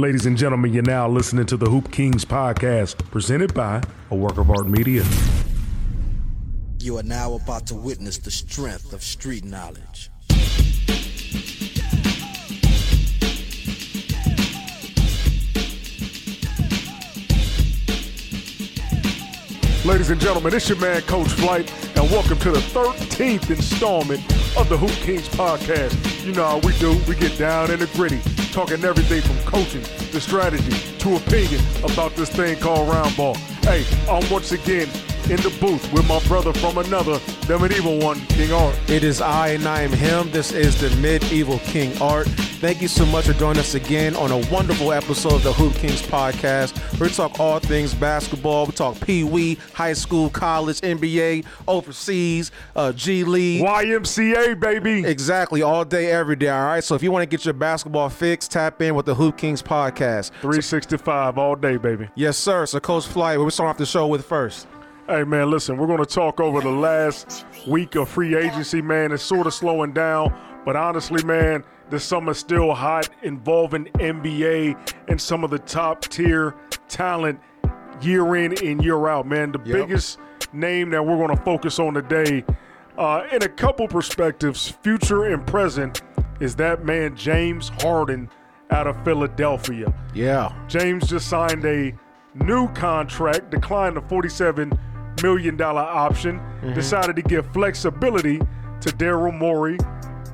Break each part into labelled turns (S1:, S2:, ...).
S1: Ladies and gentlemen, you're now listening to the Hoop Kingz podcast, presented by a work of art media.
S2: You are now about to witness the strength of street knowledge.
S1: Ladies and gentlemen, it's your man, Coach Flight, and welcome to the 13th installment of the Hoop Kingz podcast. You know how we do, we get down in the gritty, talking everything from coaching to strategy to opinion about this thing called round ball. Hey, I'm once again in the booth with my brother from another, the medieval one, King Art.
S3: It is I and I am him. This is the medieval King Art. Thank you so much for joining us again on a wonderful episode of the Hoop Kingz podcast. We talk all things basketball. We talk Pee Wee, high school, college, NBA, overseas, uh, G League.
S1: YMCA, baby.
S3: Exactly, all day, every day. All right. So if you want to get your basketball fix, tap in with the Hoop Kingz podcast.
S1: 365 all day, baby.
S3: Yes, sir. So Coach Flight, what we start off the show with first?
S1: Hey man, listen, we're going to talk over the last week of free agency, man. It's sort of slowing down, but honestly, man, the summer's still hot, involving NBA and some of the top tier talent year in and year out, man. The
S3: Yep.
S1: biggest name that we're going to focus on today, uh, in a couple perspectives, future and present, is that man James Harden out of Philadelphia.
S3: Yeah.
S1: James just signed a new contract, declined the $47 million dollar option, mm-hmm. decided to give flexibility to Daryl Morey,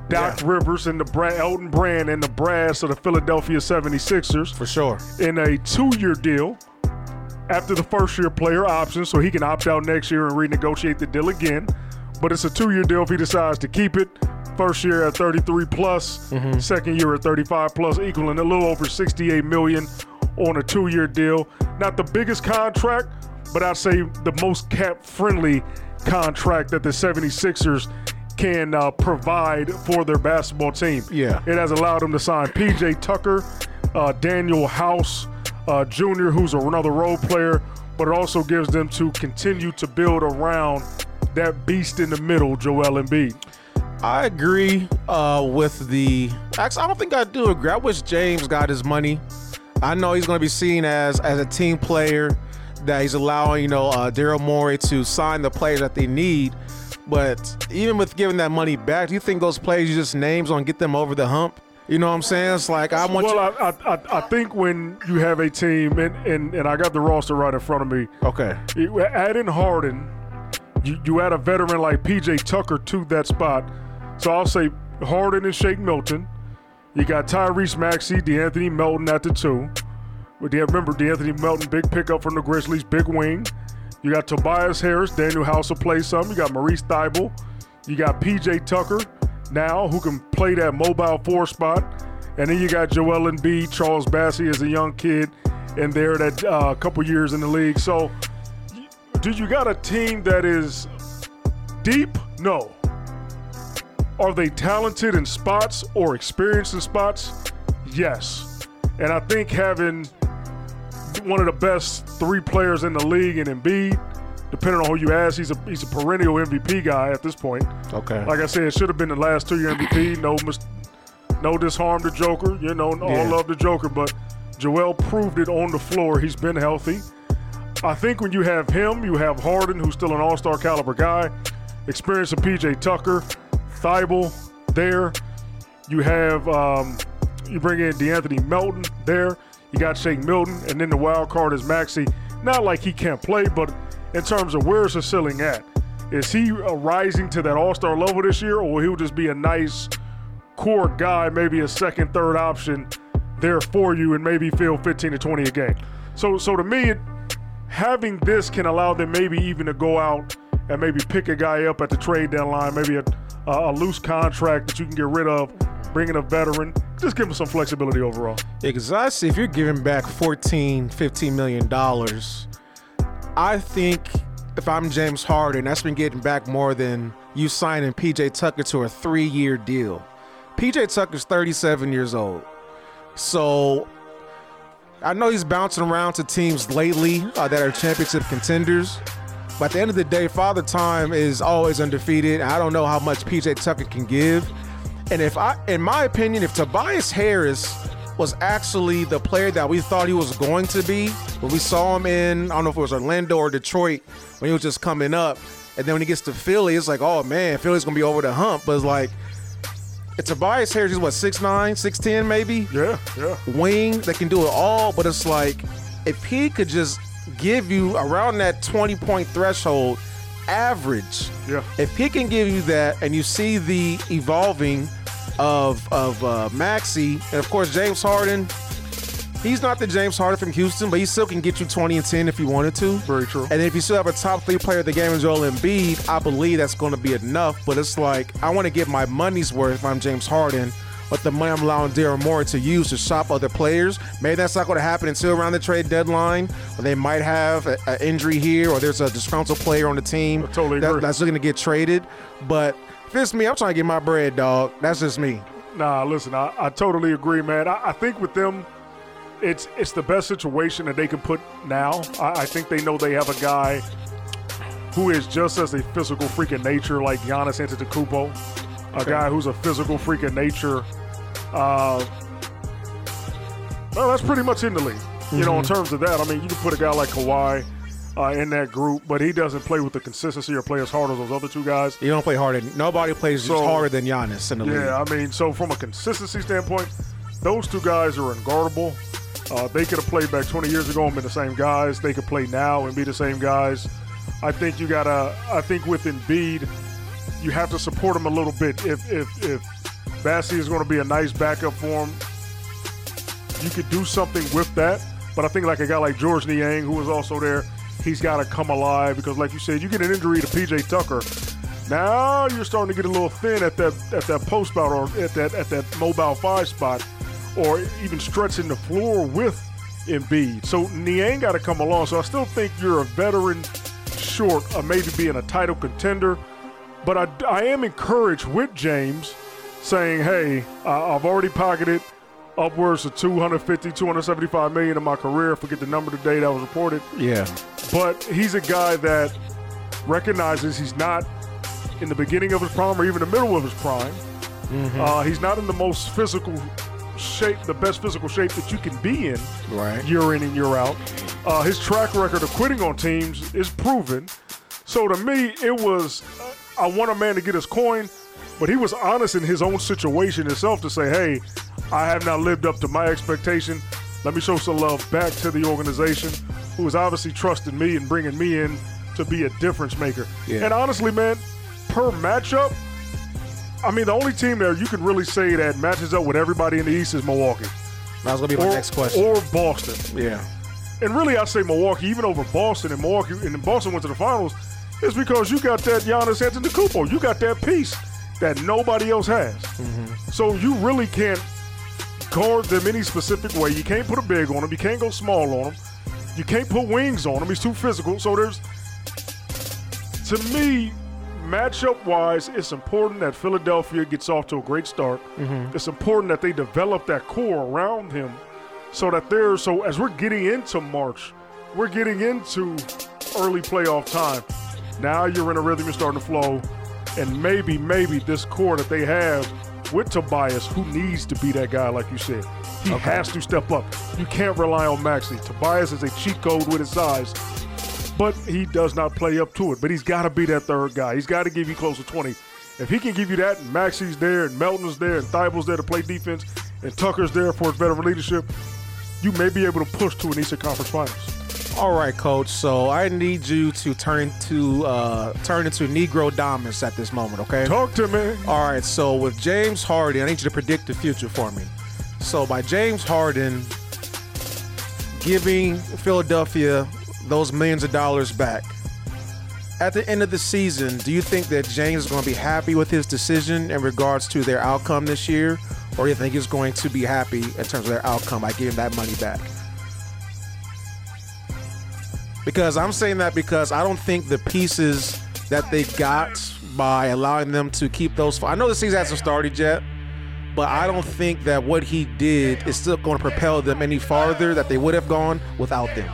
S1: Doc
S3: Yeah.
S1: Rivers, and the Bra- Elton Brand and the brass of the Philadelphia 76ers
S3: For sure.
S1: in a two year deal after the first year player option, so he can opt out next year and renegotiate the deal again. But it's a two year deal if he decides to keep it. First year at 33 plus, mm-hmm. second year at 35 plus, equaling a little over 68 million on a two year deal. Not the biggest contract, but I'd say the most cap friendly contract that the 76ers can uh, provide for their basketball team.
S3: Yeah.
S1: It has allowed them to sign PJ Tucker, uh, Danuel House uh, Jr., who's another role player, but it also gives them to continue to build around that beast in the middle, Joel Embiid.
S3: I agree uh, with the. Actually, I don't think I do agree. I wish James got his money. I know he's going to be seen as as a team player that he's allowing you know uh, Daryl Morey to sign the players that they need. But even with giving that money back, do you think those players you just names on get them over the hump? You know what I'm saying? It's like I want
S1: Well,
S3: you.
S1: I, I, I, think when you have a team, and, and, and I got the roster right in front of me,
S3: okay.
S1: you add in Harden, you, you add a veteran like PJ Tucker to that spot. So I'll say Harden and Shake Milton. You got Tyrese Maxey, De'Anthony Melton at the two. But yeah, remember De'Anthony Melton, big pickup from the Grizzlies, big wing. You got Tobias Harris, Danuel House will play some. You got Matisse Thybulle. You got PJ Tucker now, who can play that mobile four spot. And then you got Joel Embiid, Charles Bassey as a young kid, and there that uh, a couple years in the league. So, do you got a team that is deep? No. Are they talented in spots or experienced in spots? Yes. And I think having one of the best three players in the league in Embiid, depending on who you ask, he's a he's a perennial MVP guy at this point.
S3: Okay.
S1: Like I said, it should have been the last two year MVP. No, mis- no disharm to Joker. You know, all
S3: Yeah.
S1: love to Joker, but Joel proved it on the floor. He's been healthy. I think when you have him, you have Harden, who's still an All Star caliber guy, experience of PJ Tucker, Thybulle there. You have um, you bring in De'Anthony Melton there. You got Shake Milton, and then the wild card is Maxey. Not like he can't play, but in terms of where's the ceiling at? Is he rising to that All Star level this year, or he'll he just be a nice core guy, maybe a second, third option there for you, and maybe fill 15 to 20 a game? So, so to me, having this can allow them maybe even to go out and maybe pick a guy up at the trade deadline, maybe a, a loose contract that you can get rid of, bring in a veteran, just give them some flexibility overall.
S3: Because I see if you're giving back 14, 15 million dollars, I think if I'm James Harden, that's been getting back more than you signing PJ Tucker to a three-year deal. PJ Tucker's 37 years old. So I know he's bouncing around to teams lately uh, that are championship contenders. But at the end of the day, Father Time is always undefeated. I don't know how much PJ Tucker can give. And if I, in my opinion, if Tobias Harris was actually the player that we thought he was going to be when we saw him in, I don't know if it was Orlando or Detroit when he was just coming up. And then when he gets to Philly, it's like, oh man, Philly's gonna be over the hump. But it's like, it's Tobias Harris, he's what, 6'9, 6'10 maybe?
S1: Yeah, yeah.
S3: Wing that can do it all, but it's like, if he could just give you around that 20 point threshold average,
S1: Yeah.
S3: if he can give you that and you see the evolving of of uh, Maxey and of course James Harden, he's not the James Harden from Houston, but he still can get you 20 and 10 if you wanted to.
S1: Very true.
S3: And if you still have a top three player of the game in Joel Embiid, I believe that's going to be enough. But it's like I want to get my money's worth if I'm James Harden. But the money I'm allowing Daryl Morey to use to shop other players, maybe that's not going to happen until around the trade deadline. Or they might have an injury here, or there's a disgruntled player on the team
S1: I totally
S3: that-
S1: agree.
S3: that's looking to get traded. But if it's me, I'm trying to get my bread, dog. That's just me.
S1: Nah, listen, I, I totally agree, man. I, I think with them, it's it's the best situation that they can put now. I, I think they know they have a guy who is just as a physical freak of nature like Giannis Antetokounmpo, a guy who's a physical freak of nature. Uh, well, that's pretty much in the league. You know, in terms of that, I mean, you can put a guy like Kawhi uh, in that group, but he doesn't play with the consistency or play as hard as those other two guys.
S3: You don't play harder. Nobody plays
S1: So-
S3: harder than Giannis in the league.
S1: Yeah, I mean, so from a consistency standpoint, those two guys are unguardable. Uh, they could have played back 20 years ago and been the same guys. They could play now and be the same guys. I think you gotta. I think with Embiid, you have to support him a little bit. If if if Bassey is going to be a nice backup for him, you could do something with that. But I think like a guy like Georges Niang, who was also there, he's got to come alive because, like you said, you get an injury to PJ Tucker. Now you're starting to get a little thin at that at that post spot or at that at that mobile five spot, or even stretching the floor with Embiid. So Niang got to come along. So I still think you're a veteran short of maybe being a title contender. But I, I am encouraged with James saying, hey, uh, I've already pocketed upwards of 250, 275 million in my career. Forget the number today that was reported.
S3: Yeah.
S1: But he's a guy that recognizes he's not in the beginning of his prime or even the middle of his prime. Uh, he's not in the most physical shape, the best physical shape that you can be in
S3: Right.
S1: year in and year out. Uh, his track record of quitting on teams is proven. So to me, it was I want a man to get his coin, but he was honest in his own situation himself to say, "Hey, I have not lived up to my expectation. Let me show some love back to the organization, who is obviously trusting me and bringing me in to be a difference maker."
S3: Yeah.
S1: And honestly, man, per matchup, I mean, the only team there you can really say that matches up with everybody in the East is Milwaukee
S3: That's gonna be my
S1: or,
S3: next question.
S1: or Boston.
S3: yeah.
S1: And really, I say Milwaukee, even over Boston, and Milwaukee, and Boston went to the finals, is because you got that Giannis Antetokounmpo. You got that piece that nobody else has. Mm-hmm. So you really can't guard them any specific way. You can't put a big on him. You can't go small on him. You can't put wings on him. He's too physical. So there's, to me, matchup wise, it's important that Philadelphia gets off to a great start. Mm-hmm. It's important that they develop that core around him so that they're so as we're getting into March, we're getting into early playoff time. Now you're in a rhythm, you're starting to flow, and maybe, maybe this core that they have with Tobias, who needs to be that guy, like you said, he has to step up. You can't rely on Maxey. Tobias is a cheat code with his size, but he does not play up to it. But he's got to be that third guy. He's got to give you close to 20. If he can give you that, and Maxey's there, and Melton's there, and Thybulle's there to play defense, and Tucker's there for his veteran leadership, you may be able to push to an Eastern Conference Finals.
S3: All right, coach. So I need you to turn into uh, turn into Negrodamus at this moment, okay?
S1: Talk to me.
S3: All right. So with James Harden, I need you to predict the future for me. So by James Harden giving Philadelphia those millions of dollars back. At the end of the season, do you think that James is going to be happy with his decision in regards to their outcome this year? Or do you think he's going to be happy in terms of their outcome by giving that money back? Because I'm saying that because I don't think the pieces that they got by allowing them to keep those. I know the season hasn't started yet, but I don't think that what he did is still going to propel them any farther that they would have gone without them.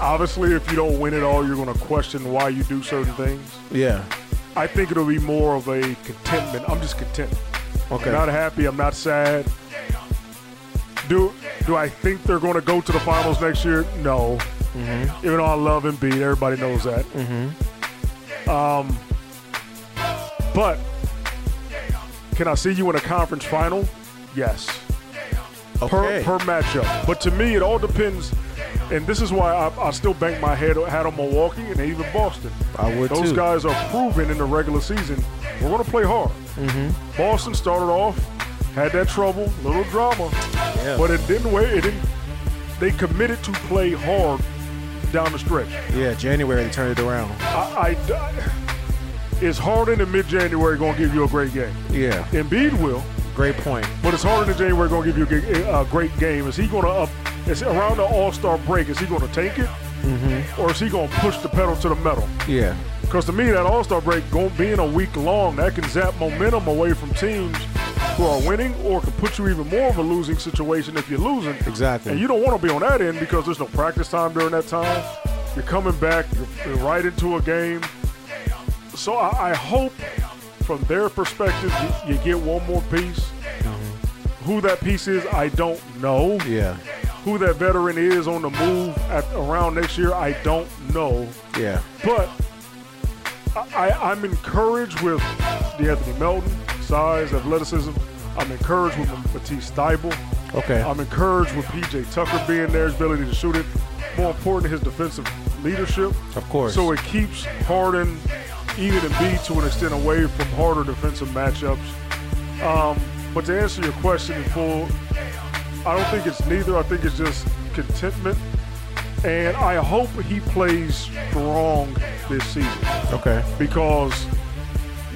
S1: Obviously, if you don't win it all, you're going to question why you do certain things.
S3: Yeah.
S1: I think it'll be more of a contentment. I'm just content.
S3: Okay.
S1: I'm not happy. I'm not sad. Do do I think they're going to go to the finals next year? No. Even though I love Embiid, everybody knows that. Um, but can I see you in a conference final? Yes.
S3: okay.
S1: Per, per matchup. But to me, it all depends. And this is why I, I still bank my head hat on Milwaukee and even Boston.
S3: I would
S1: Those
S3: too.
S1: guys are proven in the regular season. We're going to play hard.
S3: Mm-hmm.
S1: Boston started off, had that trouble, little drama,
S3: Yeah.
S1: but it didn't wait. It didn't. They committed to play hard down the stretch.
S3: yeah, January they turned it around.
S1: I, I is Harden in mid-January going to give you a great game?
S3: Yeah,
S1: Embiid will,
S3: great point.
S1: but is Harden in January going to give you a great game? Is he going to up? Is around the All Star break? Is he going to take it,
S3: Mm-hmm.
S1: or is he going to push the pedal to the metal?
S3: Yeah,
S1: Because to me, that All Star break going being a week long, that can zap momentum away from teams who are winning, or can put you even more of a losing situation if you're losing.
S3: exactly.
S1: And you don't want to be on that end because there's no practice time during that time. You're coming back, you're, you're right into a game. So I, I hope, from their perspective, you, you get one more piece. Mm-hmm. Who that piece is, I don't know.
S3: yeah,
S1: Who that veteran is on the move at around next year, I don't know.
S3: yeah,
S1: But I, I'm encouraged with the Anthony Melton, size, athleticism. I'm encouraged with Matisse Thybulle.
S3: okay.
S1: I'm encouraged with PJ Tucker being there, his ability to shoot it. More important, his defensive leadership.
S3: of course.
S1: So it keeps Harden, even Embiid to an extent, away from harder defensive matchups. Um, but to answer your question in full, I don't think it's neither. I think it's just contentment. And I hope he plays strong this season
S3: okay.
S1: because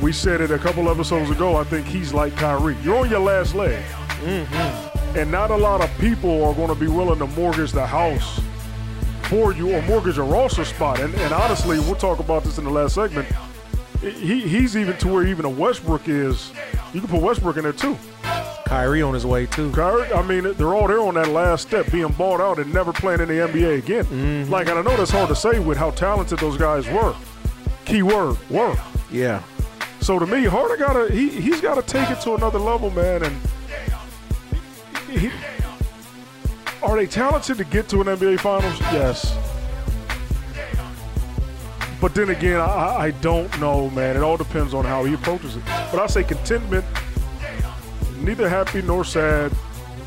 S1: we said it a couple episodes ago. I think he's like Kyrie. You're on your last leg. Mm-hmm. And not a lot of people are going to be willing to mortgage the house for you or mortgage a roster spot. And, and honestly, we'll talk about this in the last segment. He, he's even to where even a Westbrook is. You can put Westbrook in there too.
S3: Kyrie on his way too.
S1: Kyrie, I mean, they're all there on that last step, being bought out and never playing in the NBA again. Mm-hmm. Like, and I know that's hard to say with how talented those guys were. Key word, were.
S3: Yeah,
S1: So to me, Harden gotta he he's gotta take it to another level, man. And he, are they talented to get to an NBA Finals? Yes. But then again, I, I don't know, man. It all depends on how he approaches it. But I say contentment, neither happy nor sad,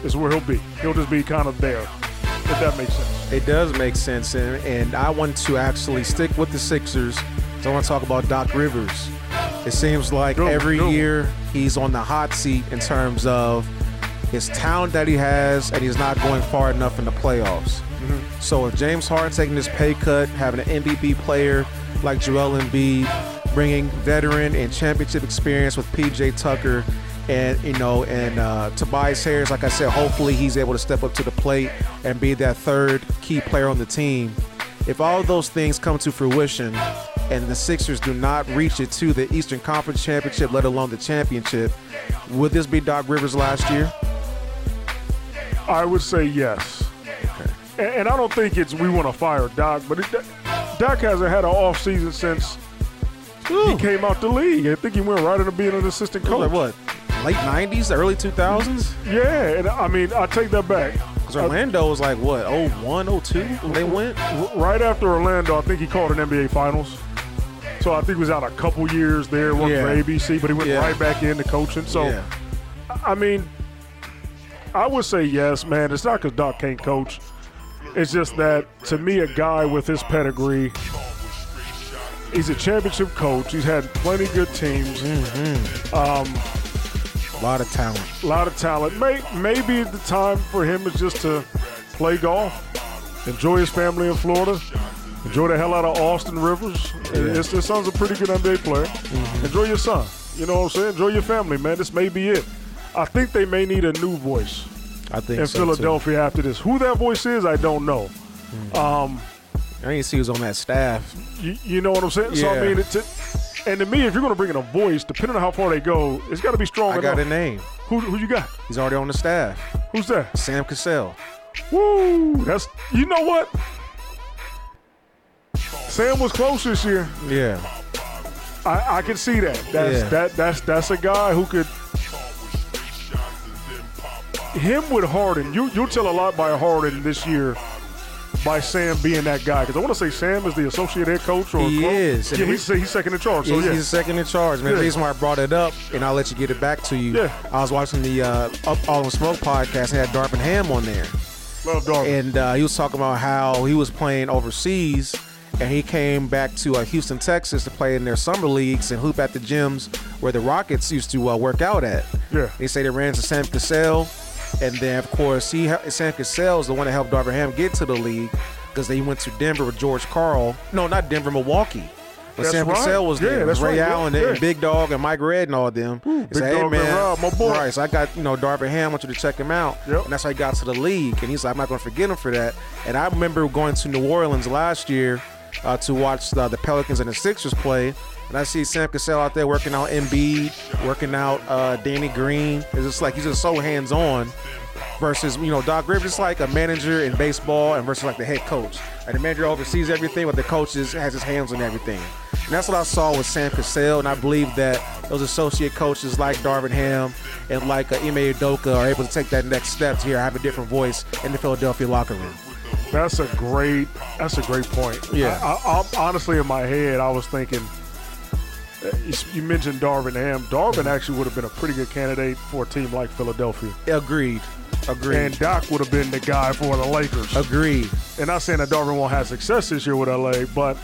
S1: is where he'll be. He'll just be kind of there, if that makes sense.
S3: it does make sense, and, and I want to actually stick with the Sixers. So I want to talk about Doc Rivers. It seems like
S1: Go,
S3: every
S1: go.
S3: year he's on the hot seat in terms of his talent that he has, and he's not going far enough in the playoffs.
S1: Mm-hmm.
S3: So if James Harden taking this pay cut, having an MVP player like Joel Embiid, bringing veteran and championship experience with PJ Tucker, and you know, and uh, Tobias Harris, like I said, hopefully he's able to step up to the plate and be that third key player on the team. If all of those things come to fruition, and the Sixers do not reach it to the Eastern Conference Championship, let alone the championship, would this be Doc Rivers last year?
S1: I would say yes. And, and I don't think it's we want to fire Doc, but it, Doc hasn't had an off season since he came out the league. I think he went right into being an assistant coach.
S3: Like what? Late '90s, early 2000s?
S1: Yeah, and I mean, I take that back.
S3: Because Orlando was like what? 01, 02 when they went.
S1: Right after Orlando, I think he called an NBA Finals. So I think he was out a couple years there, worked
S3: Yeah.
S1: for ABC, but he went
S3: Yeah.
S1: right back into coaching. So,
S3: yeah.
S1: I mean, I would say yes, man. It's not because Doc can't coach. It's just that to me, a guy with his pedigree, he's a championship coach. He's had plenty good teams,
S3: a lot of talent.
S1: a lot of talent. May, maybe the time for him is just to play golf, enjoy his family in Florida, enjoy the hell out of Austin Rivers. His, his son's a pretty good NBA player. Mm-hmm. Enjoy your son. You know what I'm saying? Enjoy your family, man. This may be it. I think they may need a new voice
S3: I think
S1: in
S3: so, too.
S1: Philadelphia after this. Who that voice is, I don't know. Mm.
S3: Um, I didn't see who's on that staff.
S1: You, you know what I'm saying? So I
S3: Yeah.
S1: mean, it's and to me, if you're going to bring in a voice, depending on how far they go, it's got to be strong
S3: I
S1: enough.
S3: got a name.
S1: Who, who you got?
S3: He's already on the staff.
S1: Who's that?
S3: Sam Cassell.
S1: Woo! That's you know what? Sam was close this year.
S3: Yeah.
S1: I, I can see that. That's
S3: Yeah.
S1: that that's that's a guy who could him with Harden. You you'll tell a lot by Harden this year by Sam being that guy because I want to say Sam is the associate head coach or
S3: He
S1: coach.
S3: is.
S1: Yeah, he's, he's second in charge. So
S3: he's,
S1: yeah,
S3: he's second in charge, man.
S1: Yeah.
S3: The reason why I brought it up, and I'll let you get it back to you.
S1: Yeah.
S3: I was watching the uh, Up All in Smoke podcast. and had Darvin Ham on there,
S1: love Darvin.
S3: and uh, he was talking about how he was playing overseas, and he came back to uh, Houston, Texas, to play in their summer leagues and hoop at the gyms where the Rockets used to uh, work out at.
S1: Yeah.
S3: They say they ran into Sam Cassell, and then of course he Sam Cassell is the one that helped Darvin Ham get to the league because they went to Denver with George Karl. No, not Denver, Milwaukee. But
S1: That's
S3: Sam
S1: right.
S3: Cassell was there. Was
S1: that's
S3: Ray
S1: right.
S3: Allen
S1: Yeah,
S3: and
S1: yeah.
S3: Big Dog and Mike Redd and all of them. He
S1: Big
S3: said,
S1: Dog
S3: hey
S1: and
S3: man,
S1: Rob, my boy."
S3: right? So I got you know Darvin Ham. I want you to check him out.
S1: Yep.
S3: And that's how he got to the league. And he's like, I'm not going to forget him for that. And I remember going to New Orleans last year uh, to watch uh, the Pelicans and the Sixers play. And I see Sam Cassell out there working out Embiid, working out uh, Danny Green. It's just like he's just so hands on. Versus, you know, Doc Rivers is like a manager in baseball, and versus like the head coach. Like the manager oversees everything, but the coach is, has his hands on everything. And that's what I saw with Sam Cassell, and I believe that those associate coaches like Darvin Ham and like uh, Ime Udoka are able to take that next step to here, have a different voice in the Philadelphia locker room.
S1: That's a great. That's a great point.
S3: Yeah.
S1: I, I, honestly, in my head, I was thinking. uh, you- You mentioned Darvin Ham. Darvin actually would have been a pretty good candidate for a team like Philadelphia,
S3: Agreed. Agreed.
S1: and Doc would have been the guy for the Lakers.
S3: Agreed.
S1: And not saying that Darvin won't have success this year with LA, but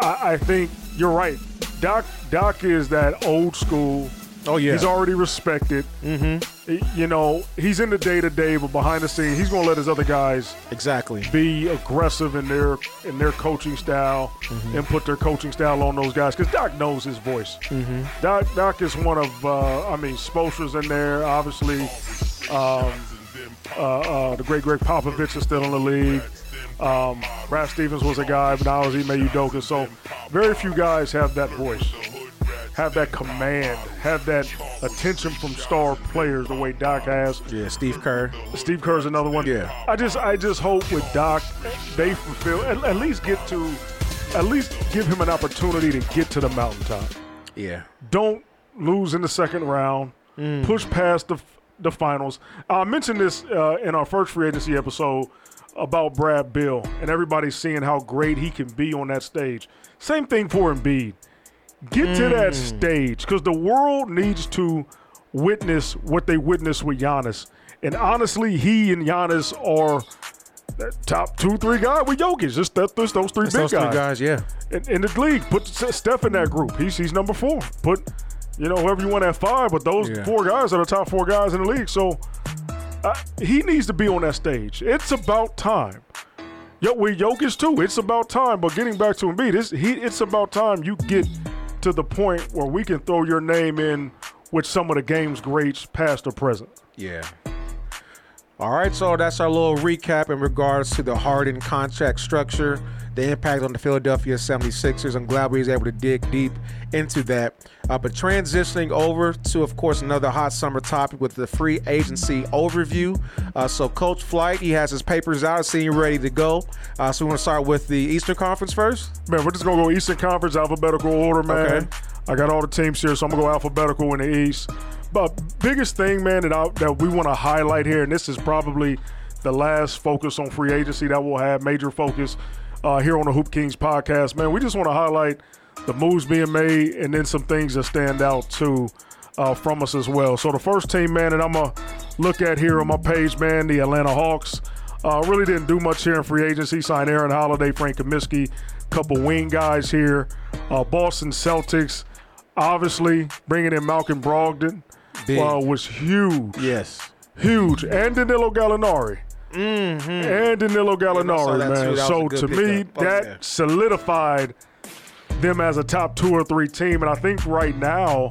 S1: I, I think you're right. Doc Doc is that old school.
S3: Oh yeah.
S1: He's already respected. Mm-hmm. You know, he's in the day to day, but behind the scenes, he's going to let his other guys
S3: exactly.
S1: be aggressive in their in their coaching style and put their coaching style on those guys because Doc knows his voice. Doc Doc is one of uh, I mean Spoelstra's in there, obviously. Um, uh, uh, the great Gregg Popovich is still in the league. Um, Brad Stevens was a guy, but now is Ime Udoka. So very few guys have that voice, have that command, have that attention from star players the way Doc has.
S3: Yeah. Steve Kerr.
S1: Steve Kerr's another one.
S3: Yeah.
S1: I just I just hope with Doc they fulfill at, at least get to at least give him an opportunity to get to the mountaintop.
S3: Yeah.
S1: Don't lose in the second round. Push past the the finals. I mentioned this uh, in our first free agency episode about Brad Beal and everybody seeing how great he can be on that stage. Same thing for Embiid. Get to that stage because the world needs to witness what they witnessed with Giannis. And honestly, he and Giannis are the top two, three guys with Jokic. Just that, those, those three
S3: It's
S1: big
S3: those three
S1: guys
S3: guys. Yeah.
S1: in, in the league. Put Steph in that group. He's he's number four. Put you know whoever you want at five, but those
S3: Yeah.
S1: four guys are the top four guys in the league. So uh, he needs to be on that stage. It's about time. Yo, with Jokic too. It's about time. But getting back to Embiid, it's he. It's about time you get to the point where we can throw your name in with some of the game's greats, past or present.
S3: Yeah. All right, so that's our little recap in regards to the Harden contract structure, the impact on the Philadelphia 76ers. I'm glad we was able to dig deep into that. Uh, but transitioning over to, of course, another hot summer topic with the free agency overview. Uh, so, Coach Flight, he has his papers out, seeing ready to go. Uh, so, we want to start with the Eastern Conference first.
S1: Man, we're just gonna go Eastern Conference alphabetical order, man.
S3: Okay.
S1: I got all the teams here, so I'm gonna go alphabetical in the East. But biggest thing, man, that I, that we want to highlight here, and this is probably the last focus on free agency that we'll have, major focus uh, here on the Hoop Kingz podcast, man. We just want to highlight the moves being made, and then some things that stand out too uh, from us as well. So the first team, man, that I'm gonna look at here on my page, man, the Atlanta Hawks. Uh, really didn't do much here in free agency. Signed Aaron Holiday, Frank Kaminsky, couple wing guys here. Uh, Boston Celtics, obviously bringing in Malcolm Brogdon
S3: Big.
S1: uh, was huge,
S3: Yes.
S1: huge, and Danilo Gallinari. Mm-hmm. And Danilo Gallinari,
S3: that too.
S1: man.
S3: That was a
S1: So to me,
S3: pickup. Oh,
S1: that
S3: yeah.
S1: solidified them as a top two or three team. And I think right now,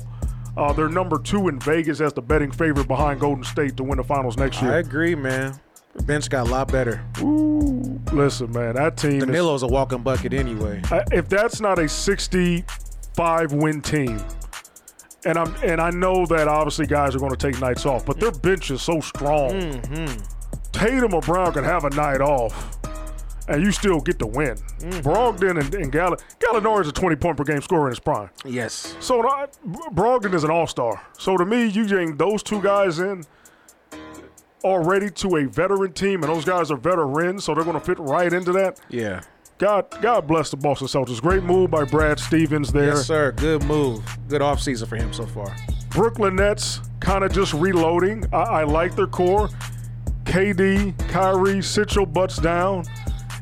S1: uh, they're number two in Vegas as the betting favorite behind Golden State to win the finals next year.
S3: I agree, man. The bench got a lot better.
S1: Ooh, listen, man, that team is
S3: Danilo's a walking bucket anyway.
S1: I- if that's not a 65 win team, and I'm and I know that obviously guys are going to take nights off, but their bench is so strong. Tatum or Brown could have a night off, and you still get the win. Brogdon and, and Gall- Gallinari is a 20 point per game scorer in his prime.
S3: Yes.
S1: So uh, Brogdon is an all star. So to me, you bring those two guys in already to a veteran team, and those guys are veterans, so they're going to fit right into that.
S3: Yeah.
S1: God, God bless the Boston Celtics. Great move by Brad Stevens there.
S3: Yes, sir. Good move. Good offseason for him so far.
S1: Brooklyn Nets kind of just reloading. I, I like their core. KD, Kyrie, sit your butts down.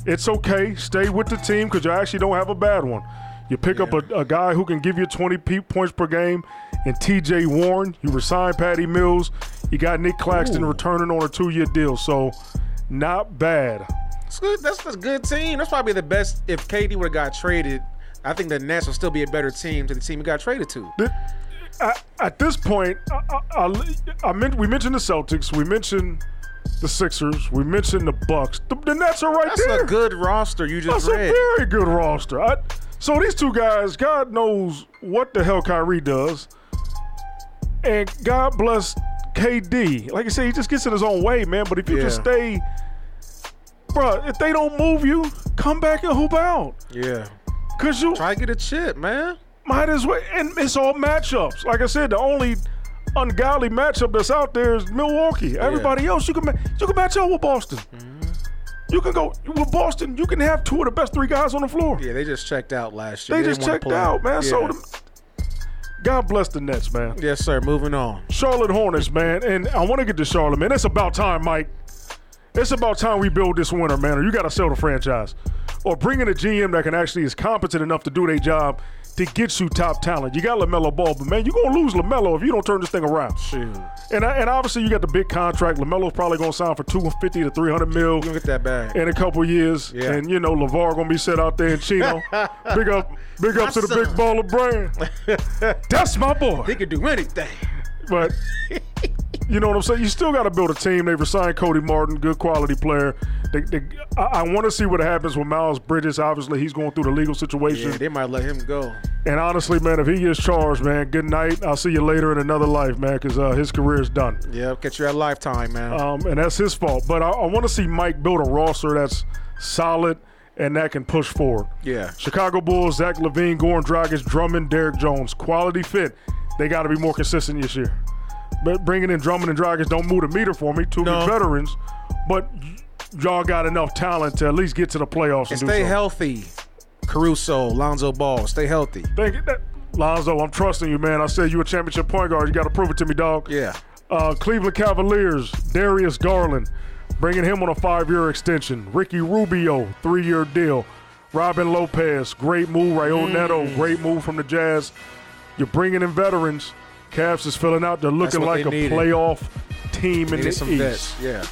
S1: It's okay. Stay with the team because you actually don't have a bad one. You pick up a, a guy who can give you 20 pe- points per game and TJ Warren. You resign Patty Mills. You got Nic Claxton
S3: Ooh.
S1: returning on a two year deal. So, not bad.
S3: It's good. That's a good team. That's probably the best. If KD would have got traded, I think the Nets would still be a better team to the team he got traded to.
S1: Th- At, at this point, I, I, I, I meant, we mentioned the Celtics. We mentioned the Sixers. We mentioned the Bucks. The, the Nets are right
S3: That's
S1: there.
S3: That's a good roster you just
S1: That's a very good roster. I, so these two guys, God knows what the hell Kyrie does, and God bless KD. Like I said, he just gets in his own way, man. But if you just stay, bro, if they don't move you, come back and hoop out,
S3: Yeah.
S1: cause you
S3: Try to get a chip, man.
S1: might as well. And it's all matchups. Like I said, the only ungodly matchup that's out there is Milwaukee. Everybody else, you can ma- you can match up with Boston. Mm-hmm. You can go with Boston. You can have two of the best three guys on the floor.
S3: Yeah, they just checked out last year.
S1: They
S3: didn't
S1: just checked out, man. So,
S3: Yeah.
S1: the, God bless the Nets, man.
S3: yes, sir. Moving on.
S1: Charlotte Hornets, man. And I want to get to Charlotte, man. It's about time, Mike. It's about time we build this winner, man, or you got to sell the franchise. Or bring in a GM that can actually is competent enough to do their job to get you top talent. You got LaMelo Ball, but man, you're going to lose LaMelo if you don't turn this thing around.
S3: Shoot.
S1: And, and obviously, you got the big contract. LaMelo's probably going to sign for 250 to 300 mil
S3: You gonna get that bag.
S1: in a couple years.
S3: Yeah.
S1: And you know, LaVar gonna be set out there in Chino. big up big up to the big
S3: son.
S1: baller brand. That's my boy.
S3: He can do anything.
S1: But you know what I'm saying? You still gotta build a team. They've resigned Cody Martin, good quality player. They, they, I, I want to see what happens with Miles Bridges. Obviously, he's going through the legal situation.
S3: Yeah, they might let him go.
S1: and honestly, man, if he gets charged, man, good night. I'll see you later in another life, man, because uh, his career is done.
S3: Yeah, catch you at lifetime, man.
S1: um, and that's his fault. But I, I want to see Mike build a roster that's solid and that can push forward.
S3: yeah.
S1: Chicago Bulls, Zach LaVine, Goran Dragic, Drummond, Derrick Jones, quality fit. They got to be more consistent this year. But bringing in Drummond and Dragic don't move the meter for me. Two
S3: No.
S1: veterans, but y- y'all got enough talent to at least get to the playoffs and,
S3: And
S1: do
S3: stay
S1: something.
S3: healthy. Caruso, Lonzo Ball, stay healthy.
S1: Thank you. That, Lonzo, I'm trusting you, man. I said you a championship point guard. You got to prove it to me, dog.
S3: Yeah.
S1: Uh, Cleveland Cavaliers, Darius Garland, bringing him on a five-year extension. Ricky Rubio, three-year deal. Robin Lopez, great move. Raul
S3: Mm.
S1: Neto, great move from the Jazz. You're bringing in veterans. Cavs is filling out. They're looking like a
S3: needed.
S1: playoff team in the
S3: some
S1: East.
S3: vets. Yeah.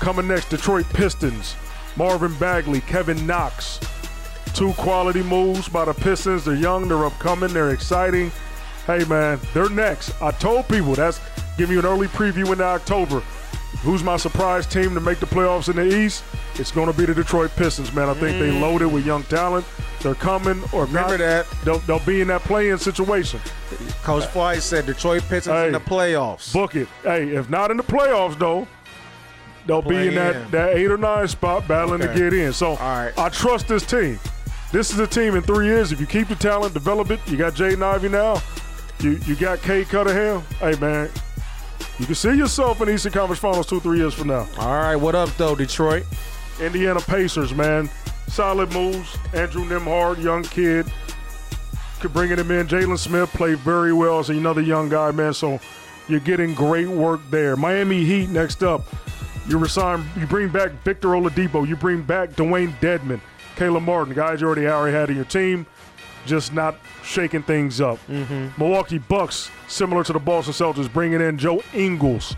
S1: Coming next, Detroit Pistons. Marvin Bagley, Kevin Knox. Two quality moves by the Pistons. They're young, they're upcoming, they're exciting. Hey man, they're next. I told people that's giving you an early preview into October. Who's my surprise team to make the playoffs in the East? It's going to be the Detroit Pistons, man. I think they loaded with young talent. They're coming, or
S3: Mm. Remember
S1: not,
S3: that.
S1: They'll, they'll be in that play-in situation.
S3: Coach Fly said Detroit Pistons
S1: Hey.
S3: in the playoffs.
S1: Book it. Hey, if not in the playoffs though, they'll be in
S3: Play
S1: that,
S3: in.
S1: that eight or nine spot battling to get in. So
S3: right.
S1: I trust this team. This is a team in three years. If you keep the talent, develop it. You got Jaden Ivey now. You you got Cade Cunningham. Hey man, you can see yourself in Eastern Conference Finals two three years from now.
S3: All right, what up though, Detroit?
S1: Indiana Pacers, man, solid moves. Andrew Nembhard, young kid, bringing him in. Jalen Smith played very well as another young guy, man. So you're getting great work there. Miami Heat next up. You resign. You bring back Victor Oladipo. You bring back Dewayne Dedmon, Caleb Martin, guys you already already had in your team, just not shaking things up. Mm-hmm. Milwaukee Bucks, similar to the Boston Celtics, bringing in Joe Ingles.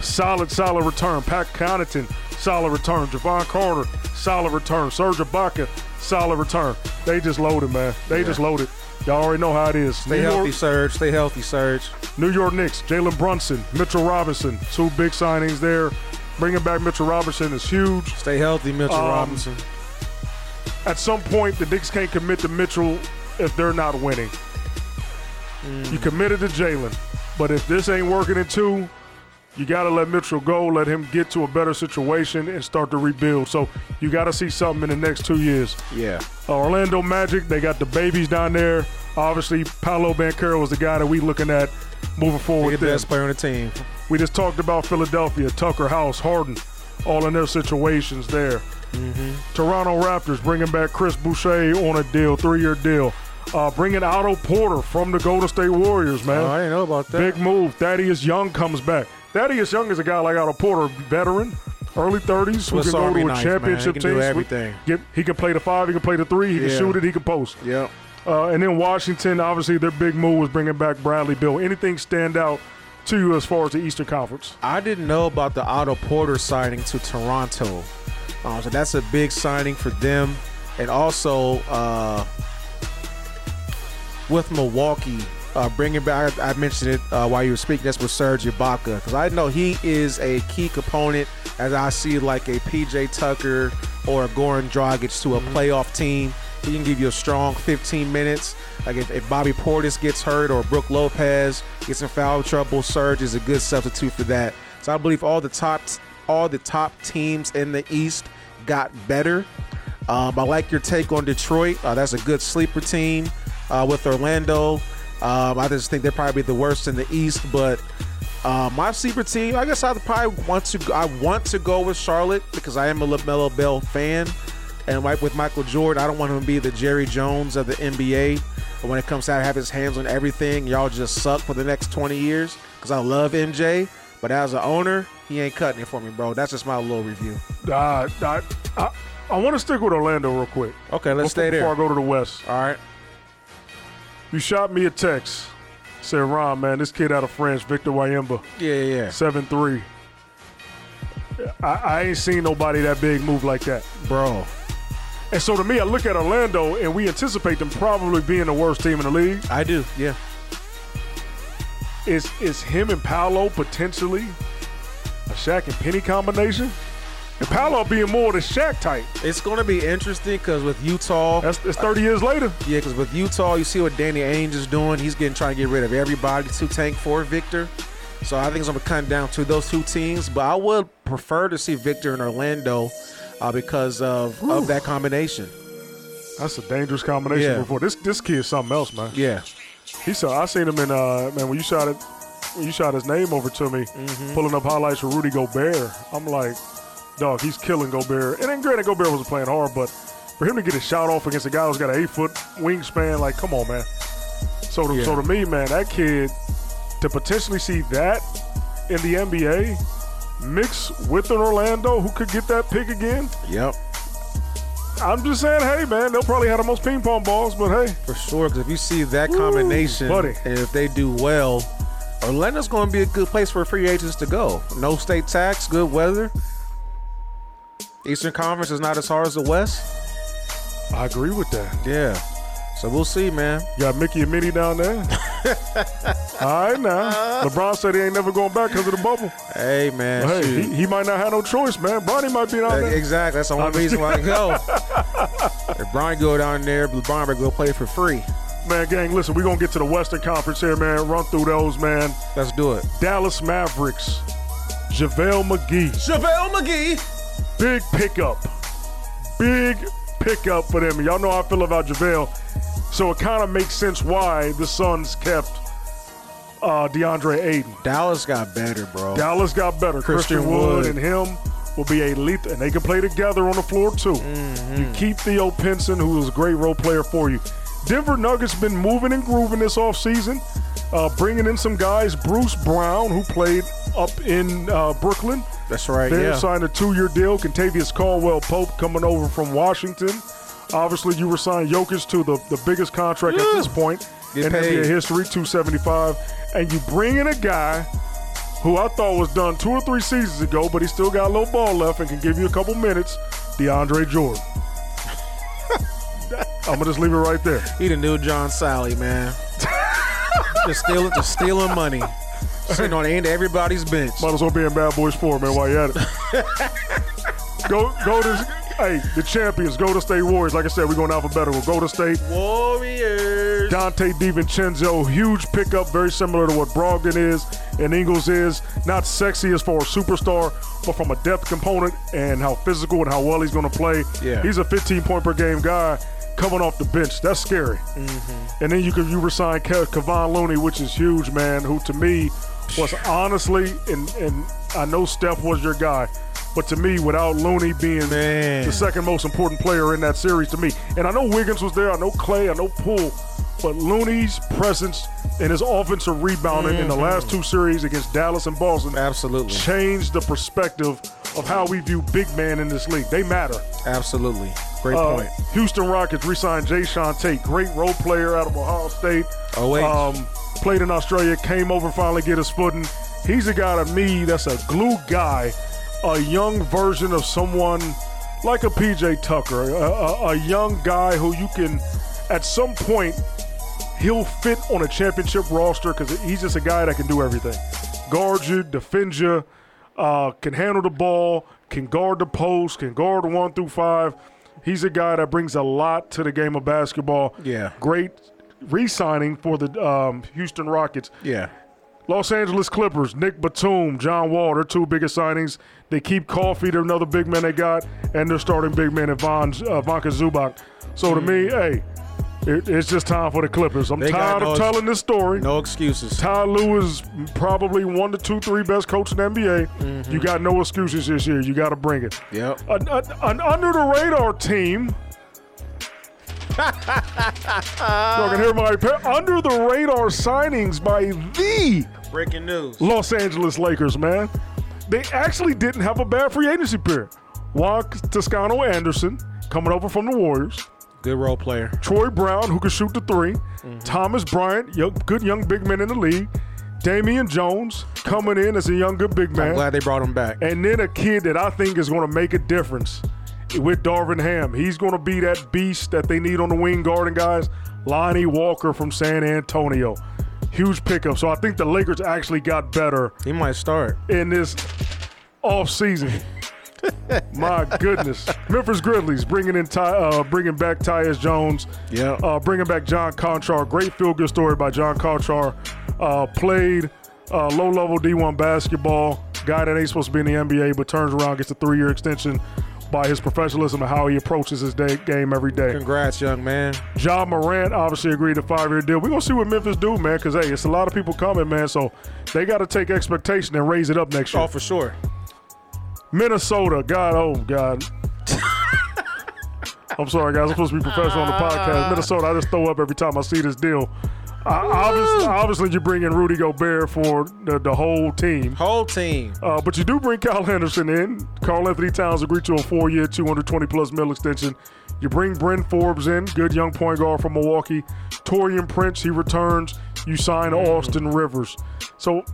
S1: Solid, solid return. Pat Connaughton, solid return. Jevon Carter, solid return. Serge Ibaka, solid return. They just loaded, man. They just loaded. Y'all already know how it is.
S3: Stay
S1: New
S3: healthy,
S1: York,
S3: Serge. Stay healthy, Serge.
S1: New York Knicks, Jalen Brunson, Mitchell Robinson, two big signings there. Bringing back Mitchell Robinson is huge.
S3: Stay healthy, Mitchell
S1: Um,
S3: Robinson.
S1: At some point, the Knicks can't commit to Mitchell if they're not winning. You committed to Jalen, but if this ain't working in two, You got to let Mitchell go, let him get to a better situation and start to rebuild. So you got to see something in the next two years.
S3: Yeah.
S1: Uh, Orlando Magic, they got the babies down there. Obviously, Paolo Banchero was the guy that we looking at moving forward.
S3: The best player on the team.
S1: We just talked about Philadelphia, Tucker House, Harden, all in their situations there. Toronto Raptors bringing back Chris Boucher on a deal, three-year deal. Uh, bringing Otto Porter from the Golden State Warriors, man.
S3: Oh, I didn't know about that.
S1: Big move. Thaddeus Young comes back. Thaddeus Young is a guy like Otto Porter, veteran, early 30s, who
S3: Swiss
S1: can go
S3: Army
S1: to a
S3: knife, man. He
S1: championship
S3: can
S1: team.
S3: do everything.
S1: Get, he can play the five, he can play the three, he can shoot it, he can post.
S3: Yep.
S1: Uh, and then Washington, obviously, their big move was bringing back Bradley Beal. Anything stand out to you as far as the Eastern Conference?
S3: I didn't know about the Otto Porter signing to Toronto. Um, so that's a big signing for them. And also uh, with Milwaukee, uh, bringing back, I mentioned it uh, while you were speaking, that's with Serge Ibaka. Because I know he is a key component as I see like a PJ Tucker or a Goran Dragic to a playoff team. He can give you a strong 15 minutes. Like if, if Bobby Portis gets hurt or Brook Lopez gets in foul trouble, Serge is a good substitute for that. So I believe all the top all the top teams in the East got better. Um, I like your take on Detroit. Uh, that's a good sleeper team uh, with Orlando. Um, I just think they're probably the worst in the East, but uh, my sleeper team, I guess I probably want to. I want to go with Charlotte because I am a LaMelo Ball fan, and like with Michael Jordan, I don't want him to be the Jerry Jones of the NBA. But when it comes to have his hands on everything, y'all just suck for the next 20 years. Because I love MJ, but as an owner, he ain't cutting it for me, bro. That's just my little review.
S1: Uh, I, I, I want to stick with Orlando real quick.
S3: Okay, let's
S1: before,
S3: stay there.
S1: Before I go to the West.
S3: All right.
S1: You shot me a text. Said, Ron, man, this kid out of France, Victor Wembanyama,
S3: Yeah, yeah, yeah.
S1: 7'3. I, I ain't seen nobody that big move like that.
S3: Bro.
S1: And so to me, I look at Orlando and we anticipate them probably being the worst team in the league.
S3: I do, yeah.
S1: Is is him and Paolo potentially a Shaq and Penny combination? And Paolo being more the Shaq type.
S3: It's going to be interesting because with Utah,
S1: That's, that's 30 years later.
S3: yeah, because with Utah, you see what Danny Ainge is doing. He's getting trying to get rid of everybody to tank for Victor. So I think it's going to come down to those two teams. But I would prefer to see Victor in Orlando uh, because of, of that combination.
S1: That's a dangerous combination
S3: Yeah.
S1: before. This this kid's something else, man.
S3: Yeah.
S1: He saw I seen him in uh man when you shot it when you shot his name over to me,
S3: Mm-hmm.
S1: pulling up highlights for Rudy Gobert. I'm like, dog, he's killing Gobert. And then granted Gobert wasn't playing hard, but for him to get a shot off against a guy who's got an eight foot wingspan, like, come on, man. So to,
S3: Yeah.
S1: so to me, man, that kid to potentially see that in the NBA mix with an Orlando who could get that pick again.
S3: Yep.
S1: I'm just saying, hey man, they'll probably have the most ping pong balls, but hey,
S3: For sure, because if you see that combination,
S1: buddy.
S3: and if they do well, Orlando's going to be a good place for free agents to go. No state tax, good weather. Eastern Conference is not as hard as the West.
S1: I agree with that.
S3: Yeah. So we'll see, man.
S1: You got Mickey and Minnie down there. All right now. LeBron said he ain't never going back because of the bubble.
S3: Hey, man.
S1: Hey, he, he might not have no choice, man. Bronny might be down
S3: Uh,
S1: there.
S3: exactly. That's the only reason why I go. if Brian go down there, LeBron better go play for free.
S1: Man, gang, listen, we're going to get to the Western Conference here, man. Run through those, man.
S3: Let's do it.
S1: Dallas Mavericks, JaVale McGee.
S3: JaVale McGee.
S1: Big pickup. Big pickup for them. Y'all know how I feel about JaVale. So it kind of makes sense why the Suns kept uh, DeAndre Ayton.
S3: Dallas got better, bro.
S1: Dallas got better. Christian,
S3: Christian
S1: Wood.
S3: Wood.
S1: and him will be a lethal, and they can play together on the floor too.
S3: Mm-hmm.
S1: You keep Theo Pinson, who is a great role player for you. Denver Nuggets been moving and grooving this offseason, uh, bringing in some guys. Bruce Brown, who played up in uh, Brooklyn,
S3: That's right.
S1: they
S3: yeah.
S1: signed a two-year deal. Kentavious Caldwell Pope coming over from Washington. Obviously, you were signed Jokic to the, the biggest contract at this mm. point
S3: Get
S1: in
S3: paid.
S1: NBA history, 275. And you bring in a guy who I thought was done two or three seasons ago, but he still got a little ball left and can give you a couple minutes, DeAndre Jordan. I'm gonna just leave it right there.
S3: He the new John Salley, man. just stealing, just stealing money. Sitting on the end of everybody's bench.
S1: Might as well be in Bad Boys 4, man, while you at it. go go to hey, the champions, go to State Warriors. Like I said, we're going alphabetical. We go to State.
S3: Warriors.
S1: Donte DiVincenzo, huge pickup, very similar to what Brogdon is. And Ingles is not sexy as far as superstar, but from a depth component and how physical and how well he's going to play.
S3: Yeah.
S1: He's a 15 point per game guy coming off the bench. That's scary.
S3: Mm-hmm.
S1: And then you can you resign Ke- Kevon Looney, which is huge, man. Who to me was honestly, and and I know Steph was your guy, but to me, without Looney being
S3: Man.
S1: the second most important player in that series to me, and I know Wiggins was there, I know Clay, I know Poole, but Looney's presence and his offensive rebounding in the last two series against Dallas and Boston
S3: Mm-hmm. Absolutely.
S1: changed the perspective of how we view big men in this league. They matter.
S3: Absolutely. Great
S1: Uh,
S3: point.
S1: Houston Rockets re-signed Jae'Sean Tate, great role player out of Ohio State.
S3: Oh, wait.
S1: Um, played in Australia, came over finally get his footing. He's a guy to me that's a glue guy, a young version of someone like a PJ Tucker, a, a, a young guy who you can, at some point, he'll fit on a championship roster because he's just a guy that can do everything. Guard you, defend you, uh, can handle the ball, can guard the post, can guard one through five. He's a guy that brings a lot to the game of basketball.
S3: Yeah.
S1: Great re-signing for the um, Houston Rockets.
S3: Yeah.
S1: Los Angeles Clippers, Nick Batum, John Wall, their two biggest signings. They keep Coffey, they're another big man they got, and they're starting big man Ivan, uh, Vanka Zubac. So to me, hey, it, it's just time for the Clippers. I'm
S3: They
S1: tired of
S3: no-
S1: telling this story.
S3: No excuses.
S1: Ty Lue is probably one to two, three best coach in the NBA.
S3: Mm-hmm.
S1: You got no excuses this year. You got to bring it.
S3: Yep.
S1: An, an, an under the radar team. Y'all can hear my under the radar signings by the
S3: Breaking news.
S1: Los Angeles Lakers, man. They actually didn't have a bad free agency period. Juan Toscano Anderson coming over from the Warriors.
S3: Good role player.
S1: Troy Brown, who can shoot the 3 mm-hmm. Thomas Bryant, young, good young big man in the league. Damian Jones coming in as a young good big man.
S3: I'm glad they brought him back.
S1: And then a kid that I think is going to make a difference with Darvin Ham. He's going to be that beast that they need on the wing guarding guys. Lonnie Walker from San Antonio. Huge pickup. So I think the Lakers actually got better
S3: He might start.
S1: in this off season. My goodness, Memphis Grizzlies bringing in Ty, uh, bringing back Tyus Jones.
S3: Yeah.
S1: Uh, bringing back John Konchar. Great feel good story by John Konchar. Uh, played uh, low level D1 basketball. Guy that ain't supposed to be in the NBA, but turns around, gets a three year extension by his professionalism and how he approaches his day, game every day.
S3: Congrats, young man.
S1: Ja Morant obviously agreed to five year deal. We're gonna see what Memphis do, man, because hey, it's a lot of people coming, man. So they got to take expectation and raise it up next year.
S3: Oh, for sure.
S1: Minnesota, God, oh God. I'm sorry, guys. I'm supposed to be professional on the podcast. Ah. Minnesota, I just throw up every time I see this deal. Obviously, obviously, you bring in Rudy Gobert for the, the whole team.
S3: Whole team.
S1: Uh, but you do bring Kyle Anderson in. Karl-Anthony Towns agreed to a four-year, 220 plus mil extension. You bring Bryn Forbes in, good young point guard from Milwaukee. Taurean Prince, he returns. You sign Austin Rivers. So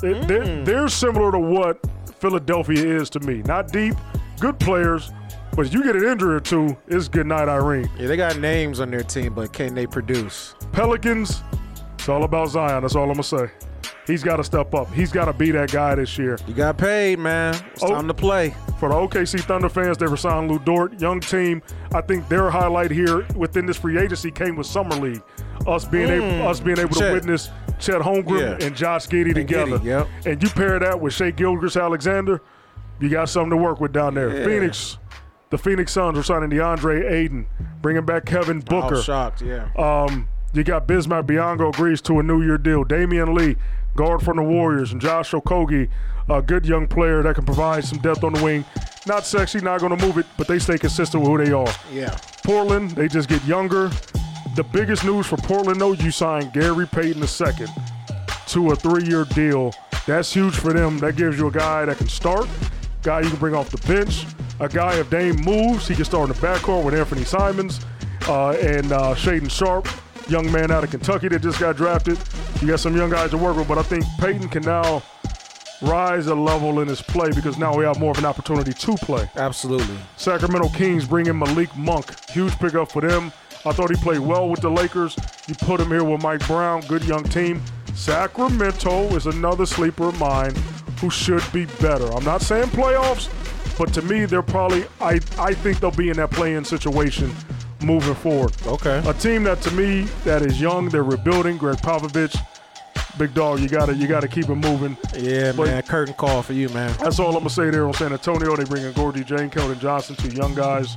S1: they- they're, they're similar to what Philadelphia is to me. Not deep, good players, but you get an injury or two, it's good night, Irene.
S3: Yeah, they got names on their team, but can they produce?
S1: Pelicans, it's all about Zion. That's all I'm gonna say. He's got to step up. He's got to be that guy this year.
S3: You got paid, man. It's
S1: Oh.
S3: time to play.
S1: For the OKC Thunder fans, they resigned Lu Dort, young team. I think their highlight here within this free agency came with Summer League. Us being able, us being able to witness Chet Holmgren
S3: Yeah.
S1: and Josh Giddey together.
S3: Giddey, yep.
S1: And you pair that with Shai Gilgeous-Alexander, you got something to work with down there.
S3: Yeah.
S1: Phoenix, the Phoenix Suns are signing Deandre Ayton, bringing back Devin
S3: I
S1: Booker.
S3: was shocked. Yeah.
S1: Um, you got Bismack Biyombo agrees to a new year deal. Damion Lee, guard from the Warriors, and Josh Okogie, a good young player that can provide some depth on the wing. Not sexy, not going to move it, but they stay consistent with who they are.
S3: yeah.
S1: Portland, they just get younger. The biggest news for Portland, though, you signed Gary Payton II to a three-year deal. That's huge for them. That gives you a guy that can start, guy you can bring off the bench, a guy if Dame moves, he can start in the backcourt with Anthony Simons uh, and uh, Shaedon Sharpe, young man out of Kentucky that just got drafted. You got some young guys to work with, but I think Payton can now rise a level in his play because now we have more of an opportunity to play.
S3: Absolutely.
S1: Sacramento Kings bring in Malik Monk. Huge pickup for them. I thought he played well with the Lakers. You put him here with Mike Brown, good young team. Sacramento is another sleeper of mine who should be better. I'm not saying playoffs, but to me, they're probably, I, I think they'll be in that play-in situation moving forward.
S3: Okay.
S1: A team that to me that is young, they're rebuilding. Gregg Popovich, big dog, you gotta you gotta keep it moving.
S3: Yeah,
S1: But-
S3: man. Curtain call for you, man.
S1: That's all I'm gonna say there on San Antonio. They bring in Gorgui Dieng, Keldon Johnson, two young guys.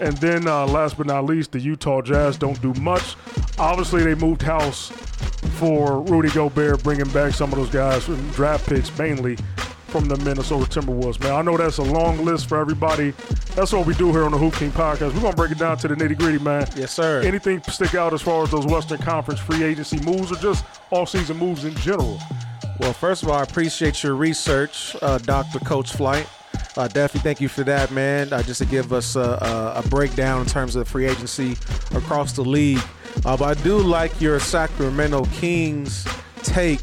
S1: And then uh, last but not least, the Utah Jazz don't do much. Obviously, they moved house for Rudy Gobert, bringing back some of those guys from draft picks, mainly from the Minnesota Timberwolves. Man, I know that's a long list for everybody. That's what we do here on the Hoop King podcast. We're gonna break it down to the nitty gritty, man.
S3: Yes, sir.
S1: Anything stick out as far as those Western Conference free agency moves or just off-season moves in general?
S3: Well, first of all, I appreciate your research, uh, Dr. Coach Flight. Uh, definitely thank you for that, man. Uh, just to give us a, a, a breakdown in terms of free agency across the league. Uh, but I do like your Sacramento Kings take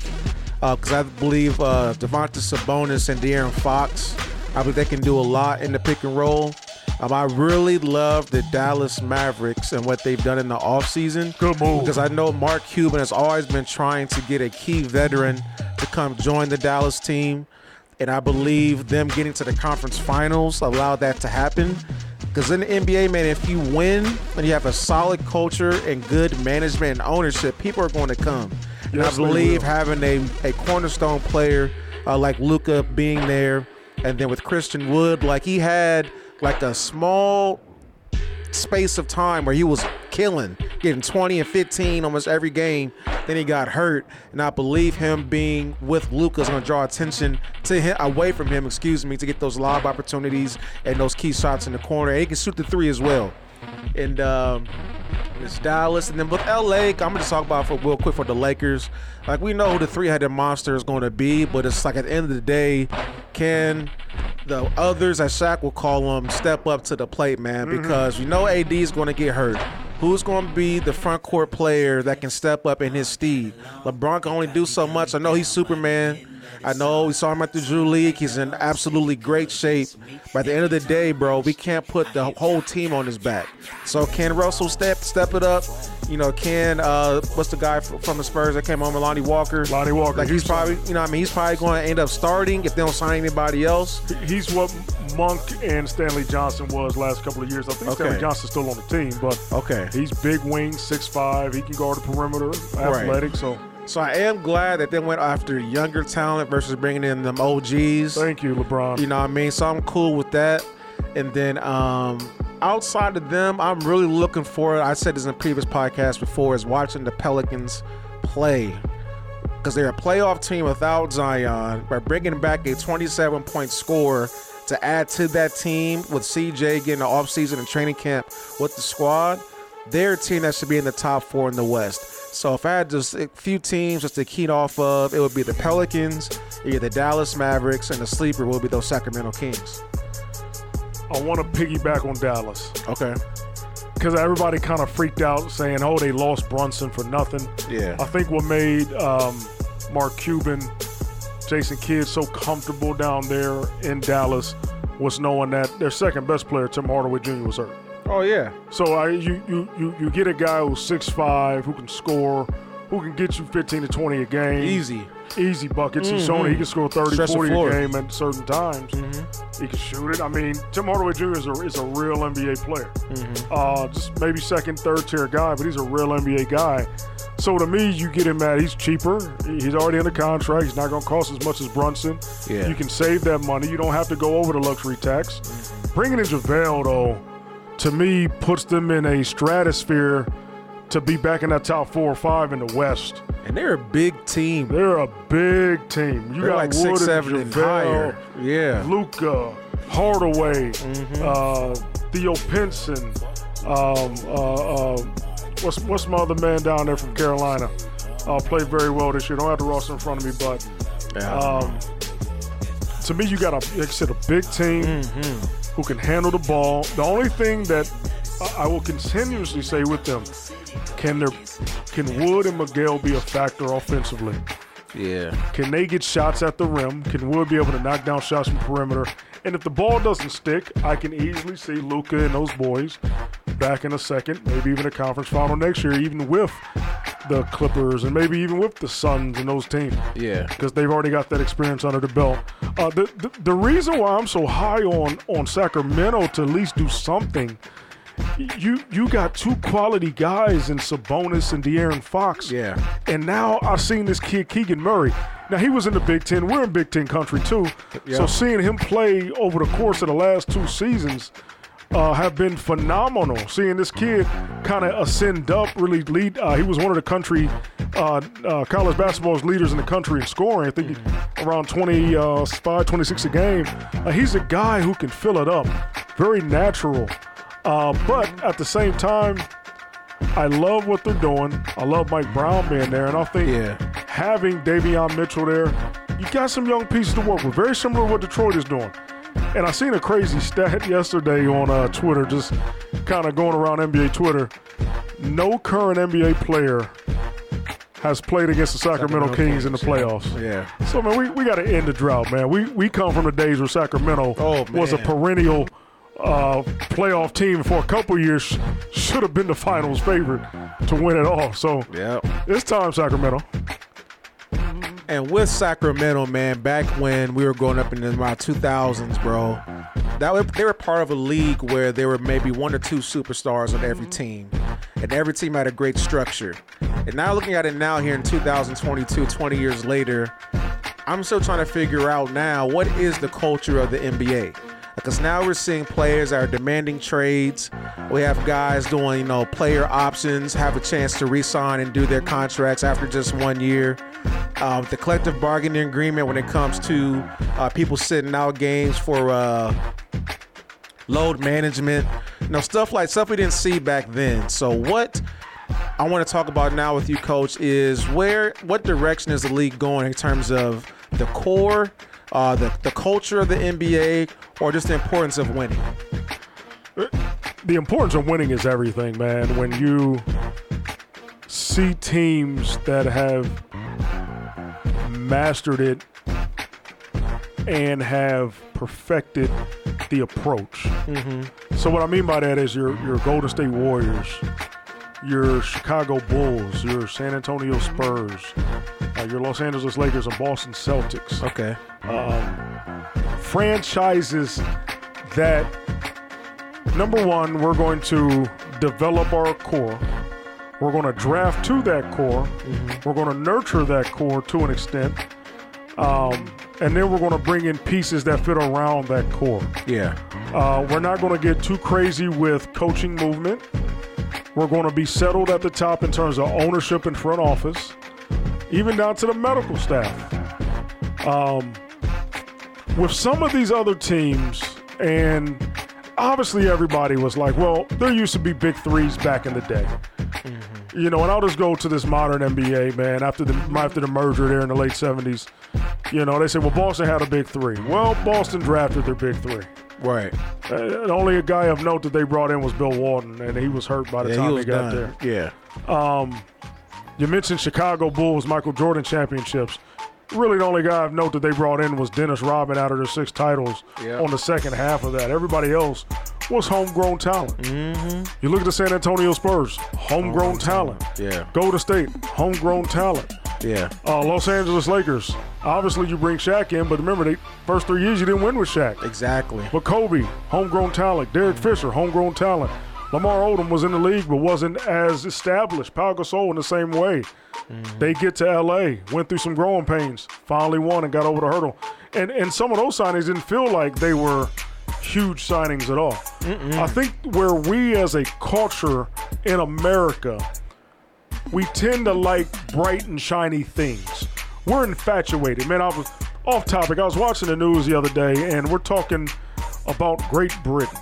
S3: because I believe uh, Domantas Sabonis and De'Aaron Fox, I believe they can do a lot in the pick and roll. Um, I really love the Dallas Mavericks and what they've done in the offseason.
S1: Good move.
S3: Because I know Mark Cuban has always been trying to get a key veteran to come join the Dallas team. And I believe them getting to the conference finals allowed that to happen. Because in the NBA, man, if you win and you have a solid culture and good management and ownership, people are going to come. And
S1: Yes,
S3: I believe having a, a cornerstone player uh, like Luka being there, and then with Christian Wood, like he had like a small space of time where he was killing, getting 20 and 15 almost every game. Then he got hurt, and I believe him being with Luka is going to draw attention to him away from him, excuse me, to get those lob opportunities and those key shots in the corner. And he can shoot the three as well. And um, it's Dallas, and then with LA, I'm gonna just talk about for real quick for the Lakers. Like we know who the three-headed monster is going to be, but it's like at the end of the day, can the others, as Shaq will call them, step up to the plate, man? Mm-hmm. Because you know AD is going to get hurt. Who's going to be the front court player that can step up in his steed? LeBron can only do so much. I know he's Superman. I know we saw him at the Drew League. He's in absolutely great shape. By the end of the day, bro, we can't put the whole team on his back. So can Russell step step it up? You know, can uh, what's the guy from the Spurs that came on, Lonnie Walker?
S1: Lonnie Walker,
S3: Like he's probably, you know, I mean, he's probably going to end up starting if they don't sign anybody else.
S1: He's what Monk and Stanley Johnson was last couple of years. I think
S3: Okay.
S1: Stanley Johnson's still on the team, but
S3: Okay.
S1: he's big wing, six five. He can guard the perimeter, athletic. So
S3: So I am glad that they went after younger talent versus bringing in them OGs.
S1: thank you, LeBron.
S3: You know what I mean? So I'm cool with that. And then um, outside of them, I'm really looking for I said this in a previous podcast before, is watching the Pelicans play. Because they're a playoff team without Zion, by bringing back a 27 point score to add to that team with CJ getting the offseason and training camp with the squad. They're a team that should be in the top four in the West. So if I had just a few teams just to key off of, it would be the Pelicans, either the Dallas Mavericks, and the sleeper will be those Sacramento Kings.
S1: I want to piggyback on Dallas
S3: Okay.
S1: because everybody kind of freaked out saying, "Oh, they lost Brunson for nothing."
S3: Yeah.
S1: I think what made um, Mark Cuban, Jason Kidd so comfortable down there in Dallas was knowing that their second best player, Tim Hardaway Jr., was hurt.
S3: Oh yeah.
S1: So I, you, you, you, you get a guy who's 6'5", who can score, who can get you 15 to 20 a game.
S3: Easy.
S1: Easy buckets. He's mm-hmm. shown. He can score 30,
S3: Stretch the
S1: 40
S3: floor.
S1: a game at certain times. Mm-hmm. He can shoot it. I mean, Tim Hardaway Jr. is a, is a real NBA player. Mm-hmm. Uh, just maybe second, third tier guy, but he's a real NBA guy. So to me, you get him at he's cheaper. He's already under contract. He's not going to cost as much as Brunson.
S3: Yeah.
S1: You can save that money. You don't have to go over the luxury tax. Bringing in JaVale, though, to me, puts them in a stratosphere to be back in that top four or five in the West.
S3: And they're a big team.
S1: They're a big team. You
S3: They're
S1: got
S3: like
S1: Wood
S3: six,
S1: and
S3: seven, and
S1: JaVale,
S3: higher. Yeah.
S1: Luka, Hardaway, uh, Theo Pinson. Um, uh, uh, what's what's my other man down there from Carolina? Uh, played very well this year. Don't have the roster in front of me, but
S3: Yeah.
S1: um, to me, you got a like I said, a big team
S3: Mm-hmm.
S1: Who can handle the ball. The only thing that I- I will continuously say with them, can there, can Wood and Miguel be a factor offensively?
S3: yeah.
S1: Can they get shots at the rim? Can Wood be able to knock down shots from perimeter? And if the ball doesn't stick, I can easily see Luka and those boys back in a second, maybe even a conference final next year, even with the Clippers and maybe even with the Suns and those teams
S3: Yeah.
S1: because they've already got that experience under the belt. Uh, the, the the reason why I'm so high on on Sacramento to at least do something, you you got two quality guys in Sabonis and De'Aaron Fox.
S3: Yeah.
S1: And now I've seen this kid Keegan Murray. Now he was in the Big Ten. We're in Big Ten country too.
S3: Yeah.
S1: So seeing him play over the course of the last two seasons uh, have been phenomenal. Seeing this kid kind of ascend up, really lead. Uh, he was one of the country uh, uh, college basketball's leaders in the country in scoring. I think around 25, 26 a game. Uh, he's a guy who can fill it up. Very natural. Uh, but at the same time, I love what they're doing. I love Mike Brown being there, and I think
S3: Yeah.
S1: having Davion Mitchell there, you got some young pieces to work with. Very similar to what Detroit is doing. And I seen a crazy stat yesterday on uh, Twitter, just kind of going around NBA Twitter. No current NBA player has played against the Sacramento,
S3: Sacramento
S1: Kings, in the
S3: Kings, yeah.
S1: playoffs.
S3: Yeah.
S1: So man, we, we got to end the drought, man. We we come from the days where Sacramento
S3: Oh,
S1: was a perennial uh, playoff team for a couple years. Should have been the finals favorite to win it all. So
S3: Yeah.
S1: it's time, Sacramento.
S3: And with Sacramento, man, back when we were growing up in the around 2000s, bro, that was, they were part of a league where there were maybe one or two superstars on every mm-hmm. team, and every team had a great structure. And now looking at it now here in 2022, 20 years later, I'm still trying to figure out now what is the culture of the NBA. Because now we're seeing players that are demanding trades. We have guys doing, you know, player options, have a chance to re-sign and do their contracts after just one year. Um, the collective bargaining agreement when it comes to uh, people sitting out games for uh, load management, you know, stuff like stuff we didn't see back then. So what I want to talk about now with you, Coach, is where what direction is the league going in terms of the core, uh, the the culture of the NBA, or just the importance of winning?
S1: the importance of winning is everything, man. When you see teams that have mastered it and have perfected the approach. So what I mean by that is your your Golden State Warriors, your Chicago Bulls, your San Antonio Spurs, uh, your Los Angeles Lakers, and Boston Celtics
S3: Okay.
S1: franchises that number one, we're going to develop our core. We're going to draft to that core. We're going to nurture that core to an extent. Um, and then we're going to bring in pieces that fit around that core.
S3: Yeah.
S1: Uh, we're not going to get too crazy with coaching movement. We're going to be settled at the top in terms of ownership and front office, even down to the medical staff. Um, with some of these other teams, and obviously everybody was like, well, there used to be big threes back in the day. You know, and I'll just go to this modern NBA, man. After the after the merger there in the late '70s, you know, they say, well, Boston had a big three. Well, Boston drafted their big three.
S3: Right.
S1: Uh, only guy of note that they brought in was Bill Walton, and he was hurt by the
S3: Yeah,
S1: time
S3: was
S1: he got
S3: done.
S1: there.
S3: Yeah.
S1: You mentioned Chicago Bulls, Michael Jordan championships. Really, the only guy of note that they brought in was Dennis Rodman out of their six titles
S3: Yeah.
S1: on the second half of that. Everybody else was homegrown talent. Mm-hmm. You look at the San Antonio Spurs, homegrown talent.
S3: Yeah.
S1: Golden State, homegrown talent.
S3: Yeah.
S1: Uh, Los Angeles Lakers, obviously you bring Shaq in, but remember, the first three years you didn't win with Shaq.
S3: Exactly.
S1: But Kobe, homegrown talent. Derek Fisher, homegrown talent. Lamar Odom was in the league, but wasn't as established. Pau Gasol in the same way. Mm-hmm. They get to LA, went through some growing pains, finally won and got over the hurdle. And and some of those signings didn't feel like they were huge signings at all. I think where we as a culture in America, we tend to like bright and shiny things. We're infatuated. Man, I was off topic. I was watching the news the other day, and we're talking about Great Britain,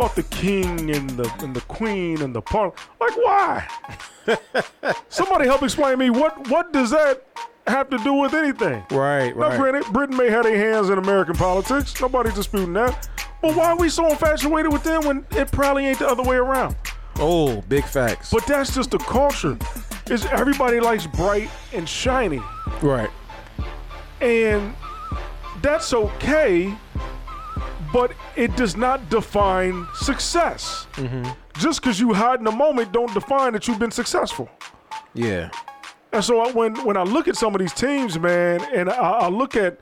S1: about the king and the and the queen and the parliament? Like, why? Somebody help explain to me what what does that have to do with anything?
S3: Right.
S1: Now,
S3: Right.
S1: granted, Britain may have their hands in American politics. Nobody's disputing that. But why are we so infatuated with them when it probably ain't the other way around?
S3: Oh, big facts.
S1: But that's just the culture. Is everybody likes bright and shiny,
S3: right.
S1: and that's okay. But it does not define success. Mm-hmm. Just because you hide in the moment, don't define that you've been successful.
S3: Yeah.
S1: And so I, when when I look at some of these teams, man, and I, I look at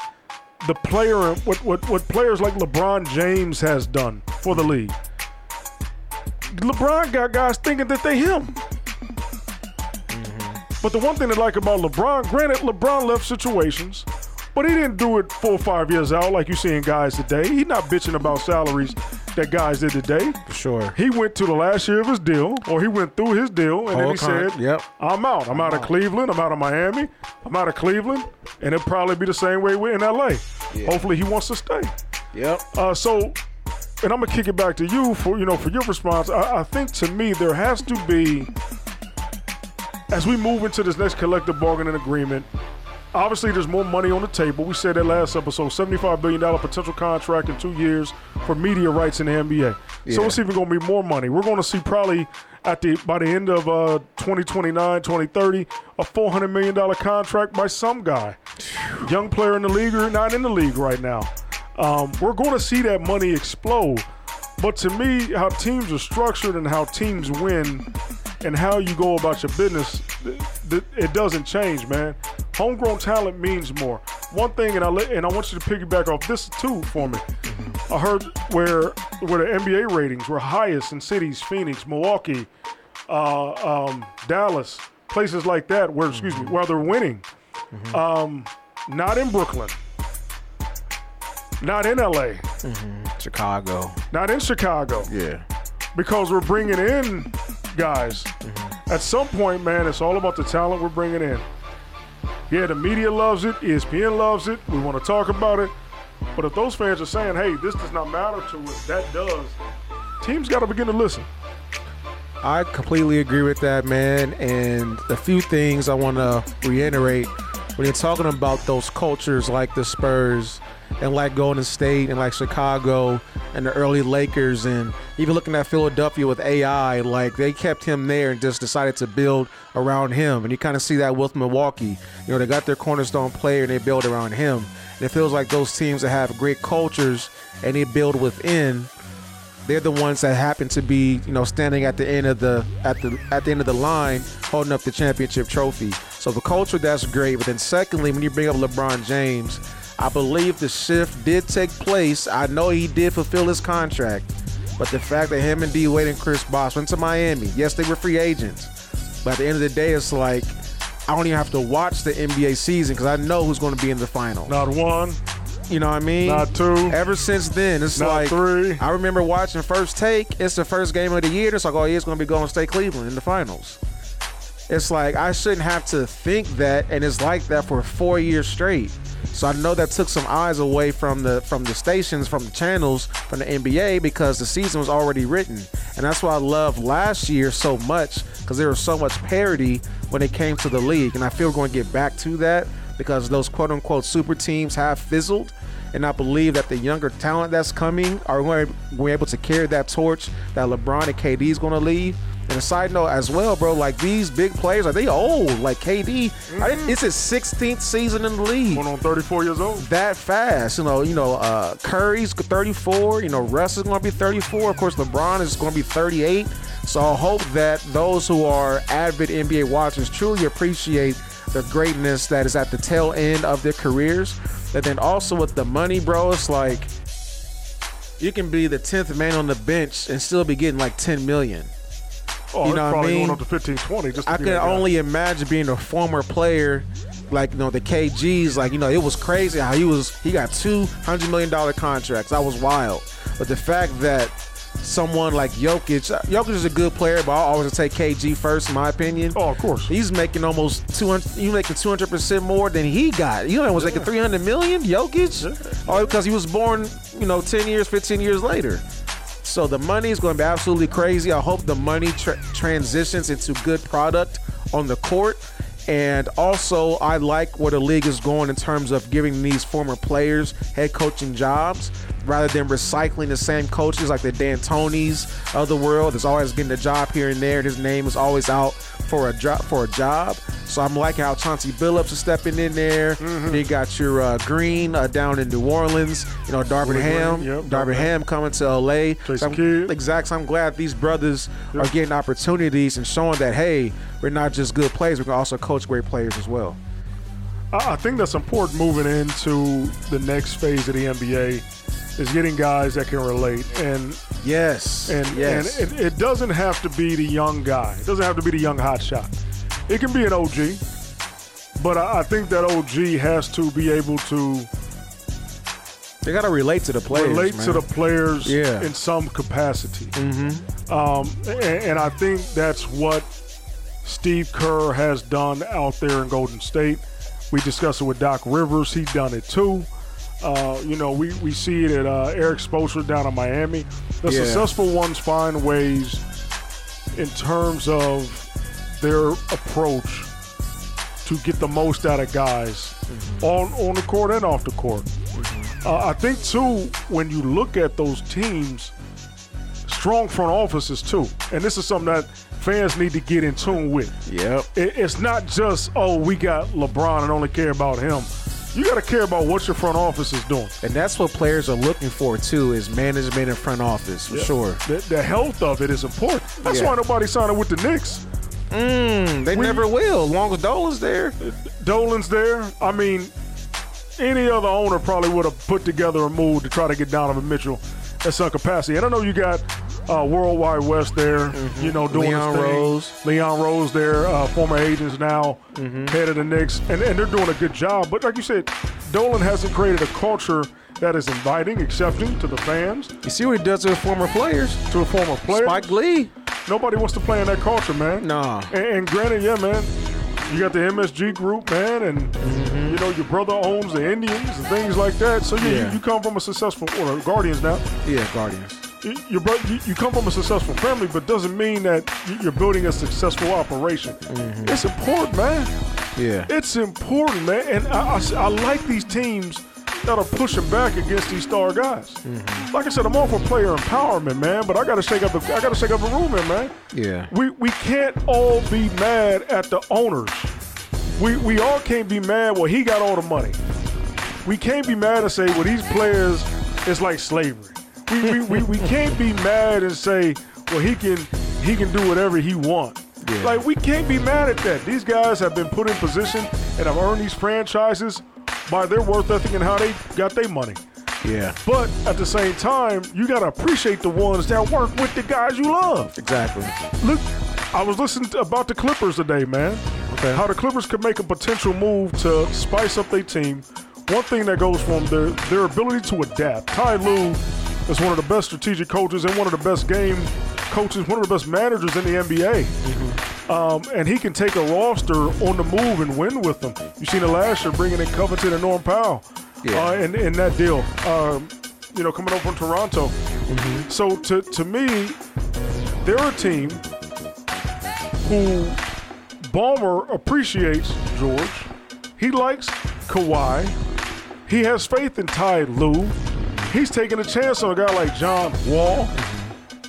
S1: the player and what, what what players like LeBron James has done for the league. LeBron got guys thinking that they him. Mm-hmm. But the one thing I like about LeBron, granted, LeBron left situations, but he didn't do it four or five years out like you seeing guys today. He's not bitching about salaries that guys did today.
S3: For sure.
S1: He went to the last year of his deal, or he went through his deal, and then he
S3: con-
S1: said,
S3: yep.
S1: I'm out. I'm, out of Cleveland. I'm out of Miami. I'm out of Cleveland. And it'll probably be the same way we're in LA. Hopefully he wants to stay.
S3: Yep.
S1: Uh, so, and I'm gonna kick it back to you for you know for your response. I, I think to me there has to be, as we move into this next collective bargaining agreement. Obviously, there's more money on the table. We said that last episode, $75 billion potential contract in two years for media rights in the NBA. So it's even going to be more money. We're going to see probably at the by the end of uh, 2029, 2030, a $400 million contract by some guy. Young player in the league or not in the league right now. Um, we're going to see that money explode. But to me, how teams are structured and how teams win and how you go about your business, th- th- it doesn't change, man. Homegrown talent means more. One thing, and I let, and I want you to piggyback off this too for me. I heard where where the NBA ratings were highest in cities, Phoenix, Milwaukee, uh, um, Dallas, places like that, where excuse me, where they're winning. Um, not in Brooklyn, not in LA,
S3: Chicago.
S1: not in Chicago
S3: Yeah.
S1: because we're bringing in guys. At some point, man, it's all about the talent we're bringing in. Yeah, the media loves it, ESPN loves it. We want to talk about it. But if those fans are saying, hey, this does not matter to us, that does, teams got to begin to listen.
S3: I completely agree with that, man. And a few things I want to reiterate when you're talking about those cultures like the Spurs and like Golden State and like Chicago and the early Lakers and even looking at Philadelphia with AI, like they kept him there and just decided to build around him. And you kind of see that with Milwaukee. You know, they got their cornerstone player and they build around him. And it feels like those teams that have great cultures and they build within they're the ones that happen to be, you know, standing at the end of the at the at the end of the line, holding up the championship trophy. So the culture that's great. But then secondly, when you bring up LeBron James, I believe the shift did take place. I know he did fulfill his contract, but the fact that him and D Wade and Chris Bosh went to Miami, yes, they were free agents, but at the end of the day, it's like I don't even have to watch the NBA season because I know who's going to be in the finals.
S1: Not one,
S3: You know what I mean?
S1: not two,
S3: Ever since then, it's
S1: not
S3: like
S1: three.
S3: I remember watching First Take. It's the first game of the year. It's like, oh, yeah, it's going to be Golden State Cleveland in the finals. It's like I shouldn't have to think that, and it's like that for four years straight. So I know that took some eyes away from the from the stations, from the channels, from the NBA because the season was already written, and that's why I love last year so much because there was so much parity when it came to the league, and I feel we're going to get back to that because those quote unquote super teams have fizzled. And I believe that the younger talent that's coming are going to be able to carry that torch that LeBron and KD is going to leave. And a side note as well, bro, like these big players, are they old? Like KD, I didn't- it's his 16th season in the league.
S1: Going on 34 years old.
S3: That fast, you know. You know, uh, Curry's 34. You know, Russ is going to be 34. Of course, LeBron is going to be 38. So I hope that those who are avid NBA watchers truly appreciate the greatness that is at the tail end of their careers. But then also with the money, bro, it's like you can be the 10th man on the bench and still be getting like 10 million.
S1: Oh,
S3: You know what I mean?
S1: going up to 15, 20. Just
S3: I can
S1: guy.
S3: only imagine being a former player, like you know the KGs. Like you know, it was crazy how he was. He got two hundred million dollar contracts. That was wild. But the fact that someone like Jokic, Jokic is a good player, but I always take KG first, in my opinion.
S1: Oh, of course.
S3: He's making almost 200. He's making 200 percent more than he got. You know, I was making 300 million. Jokic, oh, because he was born, you know, 10 years, 15 years later. So the money is going to be absolutely crazy. I hope the money tra- transitions into good product on the court. And also, I like where the league is going in terms of giving these former players head coaching jobs rather than recycling the same coaches like the D'Antoni's of the world. That's always getting a job here and there. His name is always out for a job for a job. So I'm liking how Chauncey Billups is stepping in there.
S1: Mm-hmm.
S3: You got your uh, Green uh, down in New Orleans. You know, Darvin
S1: Willie
S3: Ham.
S1: Green, yep,
S3: Darvin Ham coming to LA. So I'm-. Exact. So I'm glad these brothers are getting opportunities and showing that hey, we're not just good players. We can also coach great players as well.
S1: I I think that's important moving into the next phase of the NBA. Is getting guys that can relate and
S3: Yes.
S1: and
S3: yes.
S1: and it, it doesn't have to be the young guy. It doesn't have to be the young hot shot. It can be an OG, but I, I think that OG has to be able to
S3: they got to relate to the players.
S1: relate
S3: man.
S1: to the players
S3: Yeah.
S1: in some capacity. Mm-hmm. Um, and, and I think that's what Steve Kerr has done out there in Golden State. We discussed it with Doc Rivers. He's done it too. Uh, you know, we, we see it at uh, Erik Spoelstra down in Miami. The
S3: Yeah.
S1: successful ones find ways in terms of their approach to get the most out of guys on, on the court and off the court. Uh, I think too, when you look at those teams, strong front offices too, and this is something that fans need to get in tune with.
S3: Yep.
S1: It, it's not just oh we got LeBron and only care about him. You got to care about what your front office is doing.
S3: And that's what players are looking for too is management and front office for sure.
S1: The, the health of it is important. That's
S3: Yeah.
S1: why nobody signed with the Knicks.
S3: Mm, they never will, as long as Dolan's there.
S1: Dolan's there. I mean, any other owner probably would have put together a move to try to get Donovan Mitchell at some capacity. And I don't know you got uh, Worldwide Wes there, you know, doing
S3: Leon
S1: his thing.
S3: Rose.
S1: Leon Rose there, uh, former agents now,
S3: Mm-hmm.
S1: head of the Knicks, and, and they're doing a good job. But like you said, Dolan hasn't created a culture that is inviting, accepting to the fans,
S3: You see what he does to his former players?
S1: to a former player.
S3: Spike Lee.
S1: Nobody wants to play in that culture, man.
S3: Nah.
S1: And, and granted, yeah, man, you got the MSG group, man, and you know your brother owns the Indians and things like that. So yeah,
S3: Yeah.
S1: You, you come from a successful or the Guardians now.
S3: Yeah, Guardians.
S1: You, you, come from a successful family, but doesn't mean that you- you're building a successful operation. Mm-hmm. It's important, man.
S3: Yeah.
S1: It's important, man. And I, I, I like these teams that are pushing back against these star guys. Mm-hmm. Like I said, I'm all for player empowerment, man. But I got to shake up the I got to shake up the room, here, man.
S3: Yeah.
S1: We we can't all be mad at the owners. We we all can't be mad. Well, he got all the money. We can't be mad and say, well, these players, it's like slavery. We we, we, can't be mad and say, well, he can he can do whatever he wants.
S3: Yeah.
S1: Like we can't be mad at that. These guys have been put in position and have earned these franchises by their worth ethic and how they got their money.
S3: Yeah.
S1: But at the same time, you gotta appreciate the ones that work with the guys you love.
S3: Exactly.
S1: Look, I was listening to, about the Clippers today, man.
S3: Okay.
S1: How the Clippers could make a potential move to spice up their team. One thing that goes for them, their, their ability to adapt. Ty Lue is one of the best strategic coaches and one of the best game coaches, one of the best managers in the NBA.
S3: Mm-hmm.
S1: Um, and he can take a roster on the move and win with them. You seen it last year, bringing in Covington and Norm Powell
S3: Yeah.
S1: uh, in, in that deal. Um, you know, coming up from Toronto.
S3: Mm-hmm.
S1: So to, to me, they're a team who Ballmer appreciates George. He likes Kawhi. He has faith in Ty Lue. He's taking a chance on a guy like John Wall.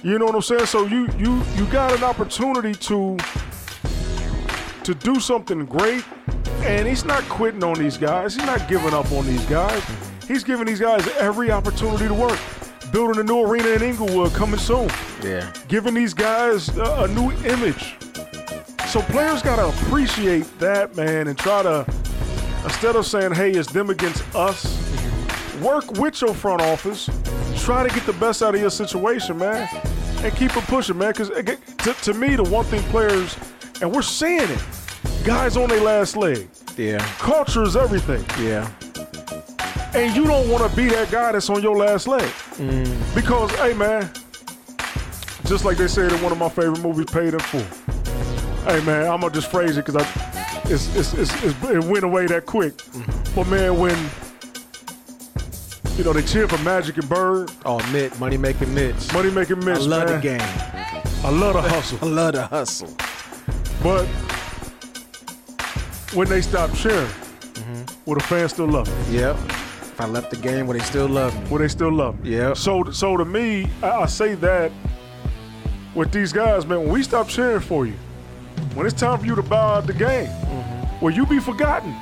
S1: You know what I'm saying? So you you you got an opportunity to to do something great, and he's not quitting on these guys. He's not giving up on these guys. He's giving these guys every opportunity to work. Building a new arena in Inglewood coming soon
S3: Yeah.
S1: giving these guys a, a new image. So players got to appreciate that, man, and try to, instead of saying, hey, it's them against us, work with your front office. Try to get the best out of your situation, man, and keep it pushing, man. Because to, to me, the one thing players, and we're seeing it, guys on their last leg.
S3: Yeah.
S1: Culture is everything.
S3: Yeah.
S1: And you don't want to be that guy that's on your last leg. Mm. Because, hey, man, just like they said in one of my favorite movies, Paid in Full. Hey, man, I'm going to just phrase it because I, it's, it's, it's, it's, it went away that quick. Mm. But, man, when, you know, they cheer for Magic and Bird,
S3: Oh, Mitt, money making Mitch.
S1: money making Mitts.
S3: I
S1: Mitch,
S3: love
S1: man.
S3: the game.
S1: I love the hustle.
S3: I love the hustle.
S1: But when they stop cheering, mm-hmm. will the fans still love me?
S3: Yep. If I left the game, will they still love me?
S1: Will they still love me?
S3: Yep.
S1: So, so to me, I, I say that with these guys, man. When we stop cheering for you, when it's time for you to bow out the game, mm-hmm. will you be forgotten,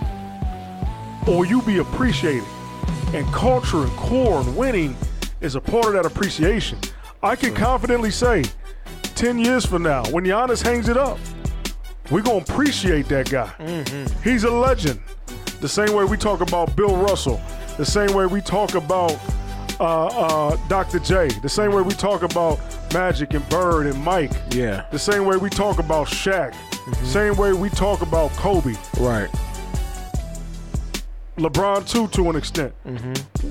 S1: or will you be appreciated? And culture and core and winning is a part of that appreciation. I can confidently say, ten years from now, when Giannis hangs it up, we're gonna appreciate that guy. He's a legend. The same way we talk about Bill Russell, the same way we talk about uh, uh, Dr. J. The same way we talk about Magic and Bird and Mike.
S3: Yeah.
S1: The same way we talk about Shaq. Same way we talk about Kobe.
S3: Right.
S1: LeBron too, to an extent. Mm-hmm.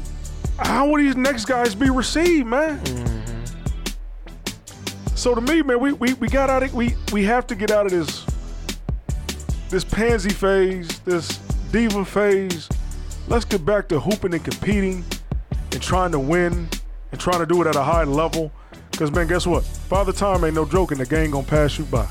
S1: How will these next guys be received, man? Mm-hmm. So to me, man, we, we, we got out of we we have to get out of this this pansy phase, this diva phase. Let's get back to hooping and competing and trying to win and trying to do it at a high level. Cause man, guess what? Father Time ain't no joke, and the game gonna pass you by.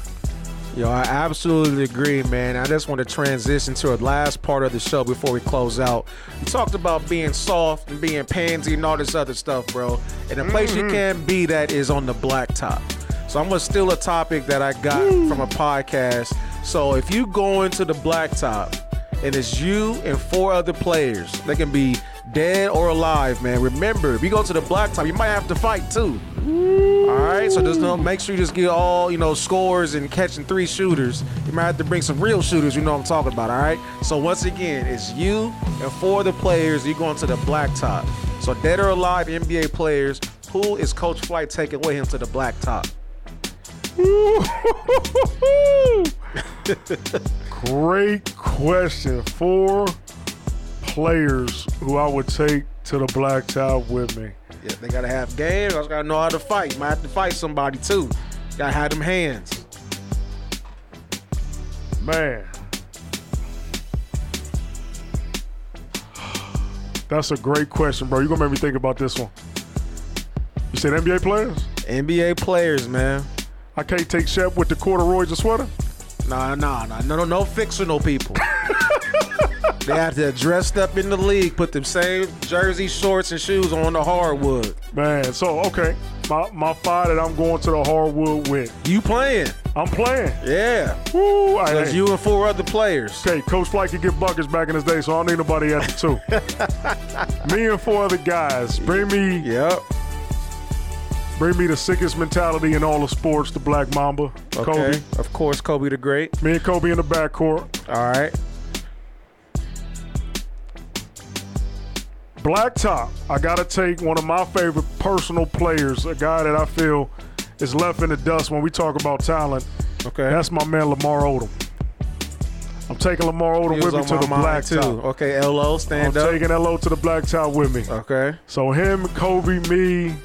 S3: Yo, I absolutely agree, man. I just want to transition to a last part of the show before we close out. You talked about being soft and being pansy and all this other stuff, bro. And the place you mm-hmm. can be that is on the blacktop. So I'm gonna steal a topic that I got from a podcast. So if you go into the blacktop and it's you and four other players, they can be dead or alive, man. Remember, if you go to the blacktop, you might have to fight too. All right, so just don't make sure you just get all you know scores and catching three shooters. You might have to bring some real shooters. You know what I'm talking about. All right. So once again, it's you and four of the players. You going to the blacktop. So dead or alive NBA players. Who is Coach Flight taking with him to the blacktop?
S1: Great question. Four players who I would take to the blacktop with me.
S3: Yeah, they gotta have game. I gotta know how to fight. Might have to fight somebody too. Gotta have them hands.
S1: Man. That's a great question, bro. You're gonna make me think about this one. You said NBA players?
S3: NBA players, man.
S1: I can't take Shep with the corduroys and sweater.
S3: Nah, nah, nah, no, no, no fictional people. they have to dressed up in the league, put them same jersey, shorts, and shoes on the hardwood.
S1: Man, so okay. My my five that I'm going to the hardwood with.
S3: You playing?
S1: I'm playing.
S3: Yeah.
S1: Woo! I,
S3: There's you and four other players.
S1: Okay, Coach Flight could get buckets back in his day, so I don't need nobody at the two. me and four other guys. Bring me
S3: Yep.
S1: bring me the sickest mentality in all of sports, the Black Mamba.
S3: Okay.
S1: Kobe.
S3: Of course, Kobe the Great.
S1: Me and Kobe in the backcourt.
S3: All right.
S1: Blacktop, I gotta take one of my favorite personal players, a guy that I feel is left in the dust when we talk about talent.
S3: Okay.
S1: That's my man Lamar Odom. I'm taking Lamar Odom with me to the
S3: mind,
S1: blacktop.
S3: Okay, LO, stand up.
S1: I'm taking LO to the blacktop with me.
S3: Okay.
S1: So him, Kobe, me.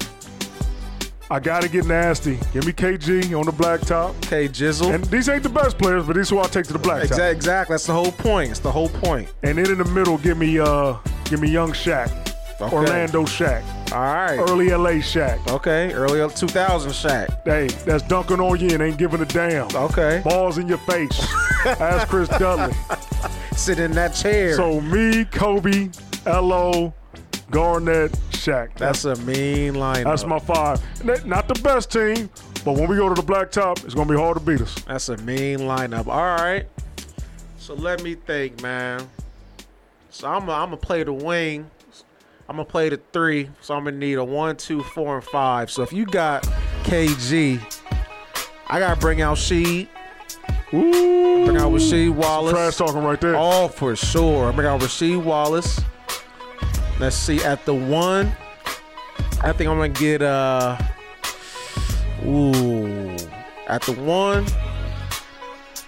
S1: I gotta get nasty. Give me KG on the blacktop.
S3: Okay, Jizzle.
S1: And these ain't the best players, but these who I take to the blacktop.
S3: Exactly, exactly. That's the whole point. It's the whole point.
S1: And then in the middle, give me uh, give me young Shaq,
S3: Okay.
S1: Orlando Shaq,
S3: All right.
S1: early LA Shaq.
S3: Okay, early 2000 Shaq.
S1: Hey, that's dunking on you and ain't giving a damn.
S3: Okay.
S1: Balls in your face. Ask Chris Dudley.
S3: Sit in that chair.
S1: So me, Kobe, LO, Garnett, Shaq.
S3: that's a mean lineup.
S1: That's my five. Not the best team, but when we go to the blacktop, it's gonna be hard to beat us.
S3: That's a mean lineup. All right. So let me think, man. So I'm gonna play the wing. I'm gonna play the three. So I'm gonna need a one, two, four, and five. So if you got KG, I gotta bring out Sheed.
S1: Ooh,
S3: Bring out Rasheed Wallace.
S1: trash talking right there.
S3: Oh, for sure. I bring out Rasheed Wallace. Let's see. At the one, I think I'm gonna get uh ooh. At the one,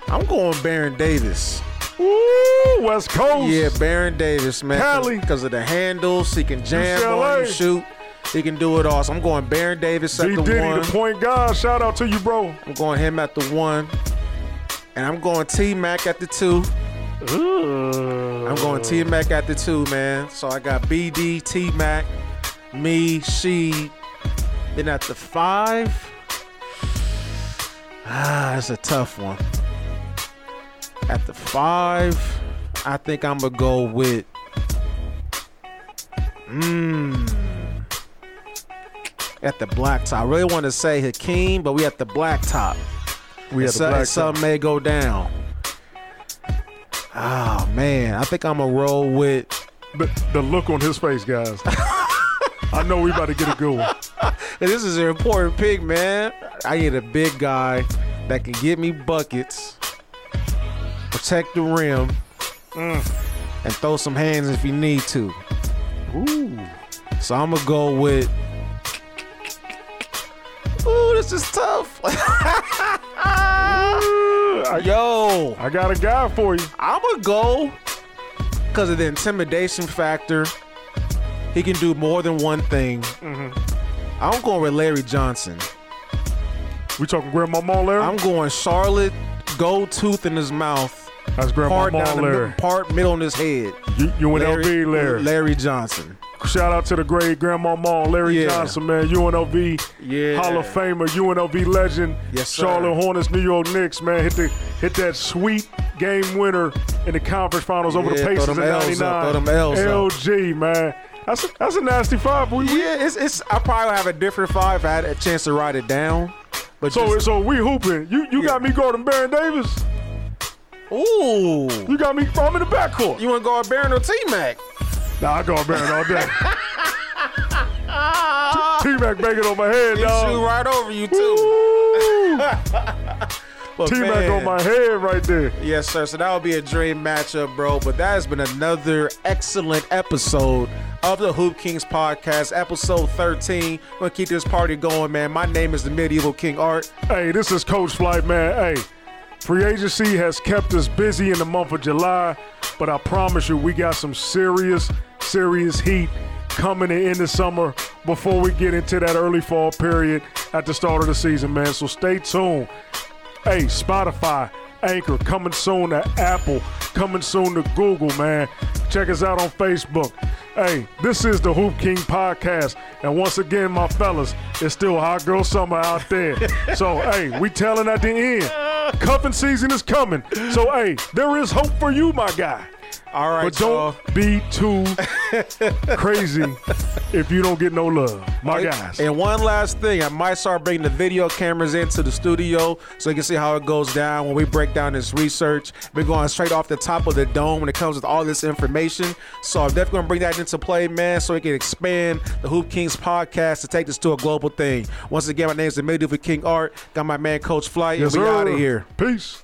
S3: I'm going Baron Davis.
S1: Ooh, West Coast.
S3: Yeah, Baron Davis, man.
S1: Cali.
S3: Because of the handles, he can jam
S1: UCLA.
S3: on shoot. He can do it all. So I'm going Baron Davis at
S1: D
S3: the
S1: Diddy,
S3: one.
S1: the point guard. Shout out to you, bro.
S3: I'm going him at the one. And I'm going T Mac at the two. I'm going T Mac at the two, man. So I got BD, T Mac, me, she. Then at the five, ah, that's a tough one. At the five, I think I'm gonna go with. Mmm. At the blacktop, I really want to say Hakeem, but we at the blacktop.
S1: We
S3: And
S1: had the black
S3: something may go down. Oh man, I think I'm gonna roll with.
S1: the, the look on his face, guys. I know we about to get a good one.
S3: This is an important pick, man. I need a big guy that can get me buckets, protect the rim,
S1: Mm.
S3: and throw some hands if you need to.
S1: Ooh.
S3: So I'm gonna go with. Ooh, this is tough. Yo,
S1: I got a guy for you.
S3: I'm gonna go because of the intimidation factor. He can do more than one thing. I'm going with Larry Johnson.
S1: We talking Grandmama Larry?
S3: I'm going Charlotte, gold tooth in his mouth,
S1: That's
S3: part
S1: Grandmama
S3: down the
S1: Larry.
S3: mid- part middle in his head.
S1: You, UNLV Larry.
S3: Larry Johnson.
S1: Shout out to the great Grandmama Larry
S3: Yeah.
S1: Johnson, man. UNLV
S3: Yeah.
S1: Hall of Famer, UNLV legend.
S3: Yes, sir.
S1: Charlotte Hornets, New York Knicks, man. Hit the hit that sweet game winner in the conference finals over the
S3: Yeah,
S1: Pacers in
S3: L's up,
S1: 99.
S3: throw them L's up.
S1: LG, man. That's a, that's a nasty five. We,
S3: Yeah, it's it's. I probably have a different five. if I had a chance to write it down. But
S1: so
S3: just,
S1: so we hooping. You you got me Gordon Baron Davis.
S3: Ooh,
S1: You got me. I'm in the backcourt.
S3: you want to go at Baron or T Mac?
S1: Nah, I go Baron all day. T Mac banging on my head,
S3: He shoot
S1: dog.
S3: right over you too.
S1: T Mac on my head right there.
S3: Yes, sir. So that would be a dream matchup, bro. But that has been another excellent episode of the Hoop Kingz podcast, episode 13. We're gonna keep this party going, man. My name is the Medieval King Art.
S1: Hey, this is Coach Flight, man. Hey, free agency has kept us busy in the month of July, but I promise you, we got some serious, serious heat coming in the summer before we get into that early fall period at the start of the season, man. So stay tuned. Hey, Spotify, Anchor, coming soon to Apple, coming soon to Google, man. Check us out on Facebook. Hey, this is the Hoop King podcast. And once again, my fellas, it's still hot girl summer out there. so, hey, we telling at the end. Cuffing season is coming. So, hey, there is hope for you, my guy.
S3: All right,
S1: But
S3: y'all.
S1: don't be too crazy if you don't get no love, my guys.
S3: And one last thing, I might start bringing the video cameras into the studio so you can see how it goes down when we break down this research. We're going straight off the top of the dome when it comes with all this information. So I'm definitely going to bring that into play, man, so we can expand the Hoop Kingz podcast to take this to a global thing. Once again, my name is the Medieval KingArt. Got my man, Coach Flight,
S1: yes,
S3: and we
S1: sir.
S3: out of here.
S1: Peace.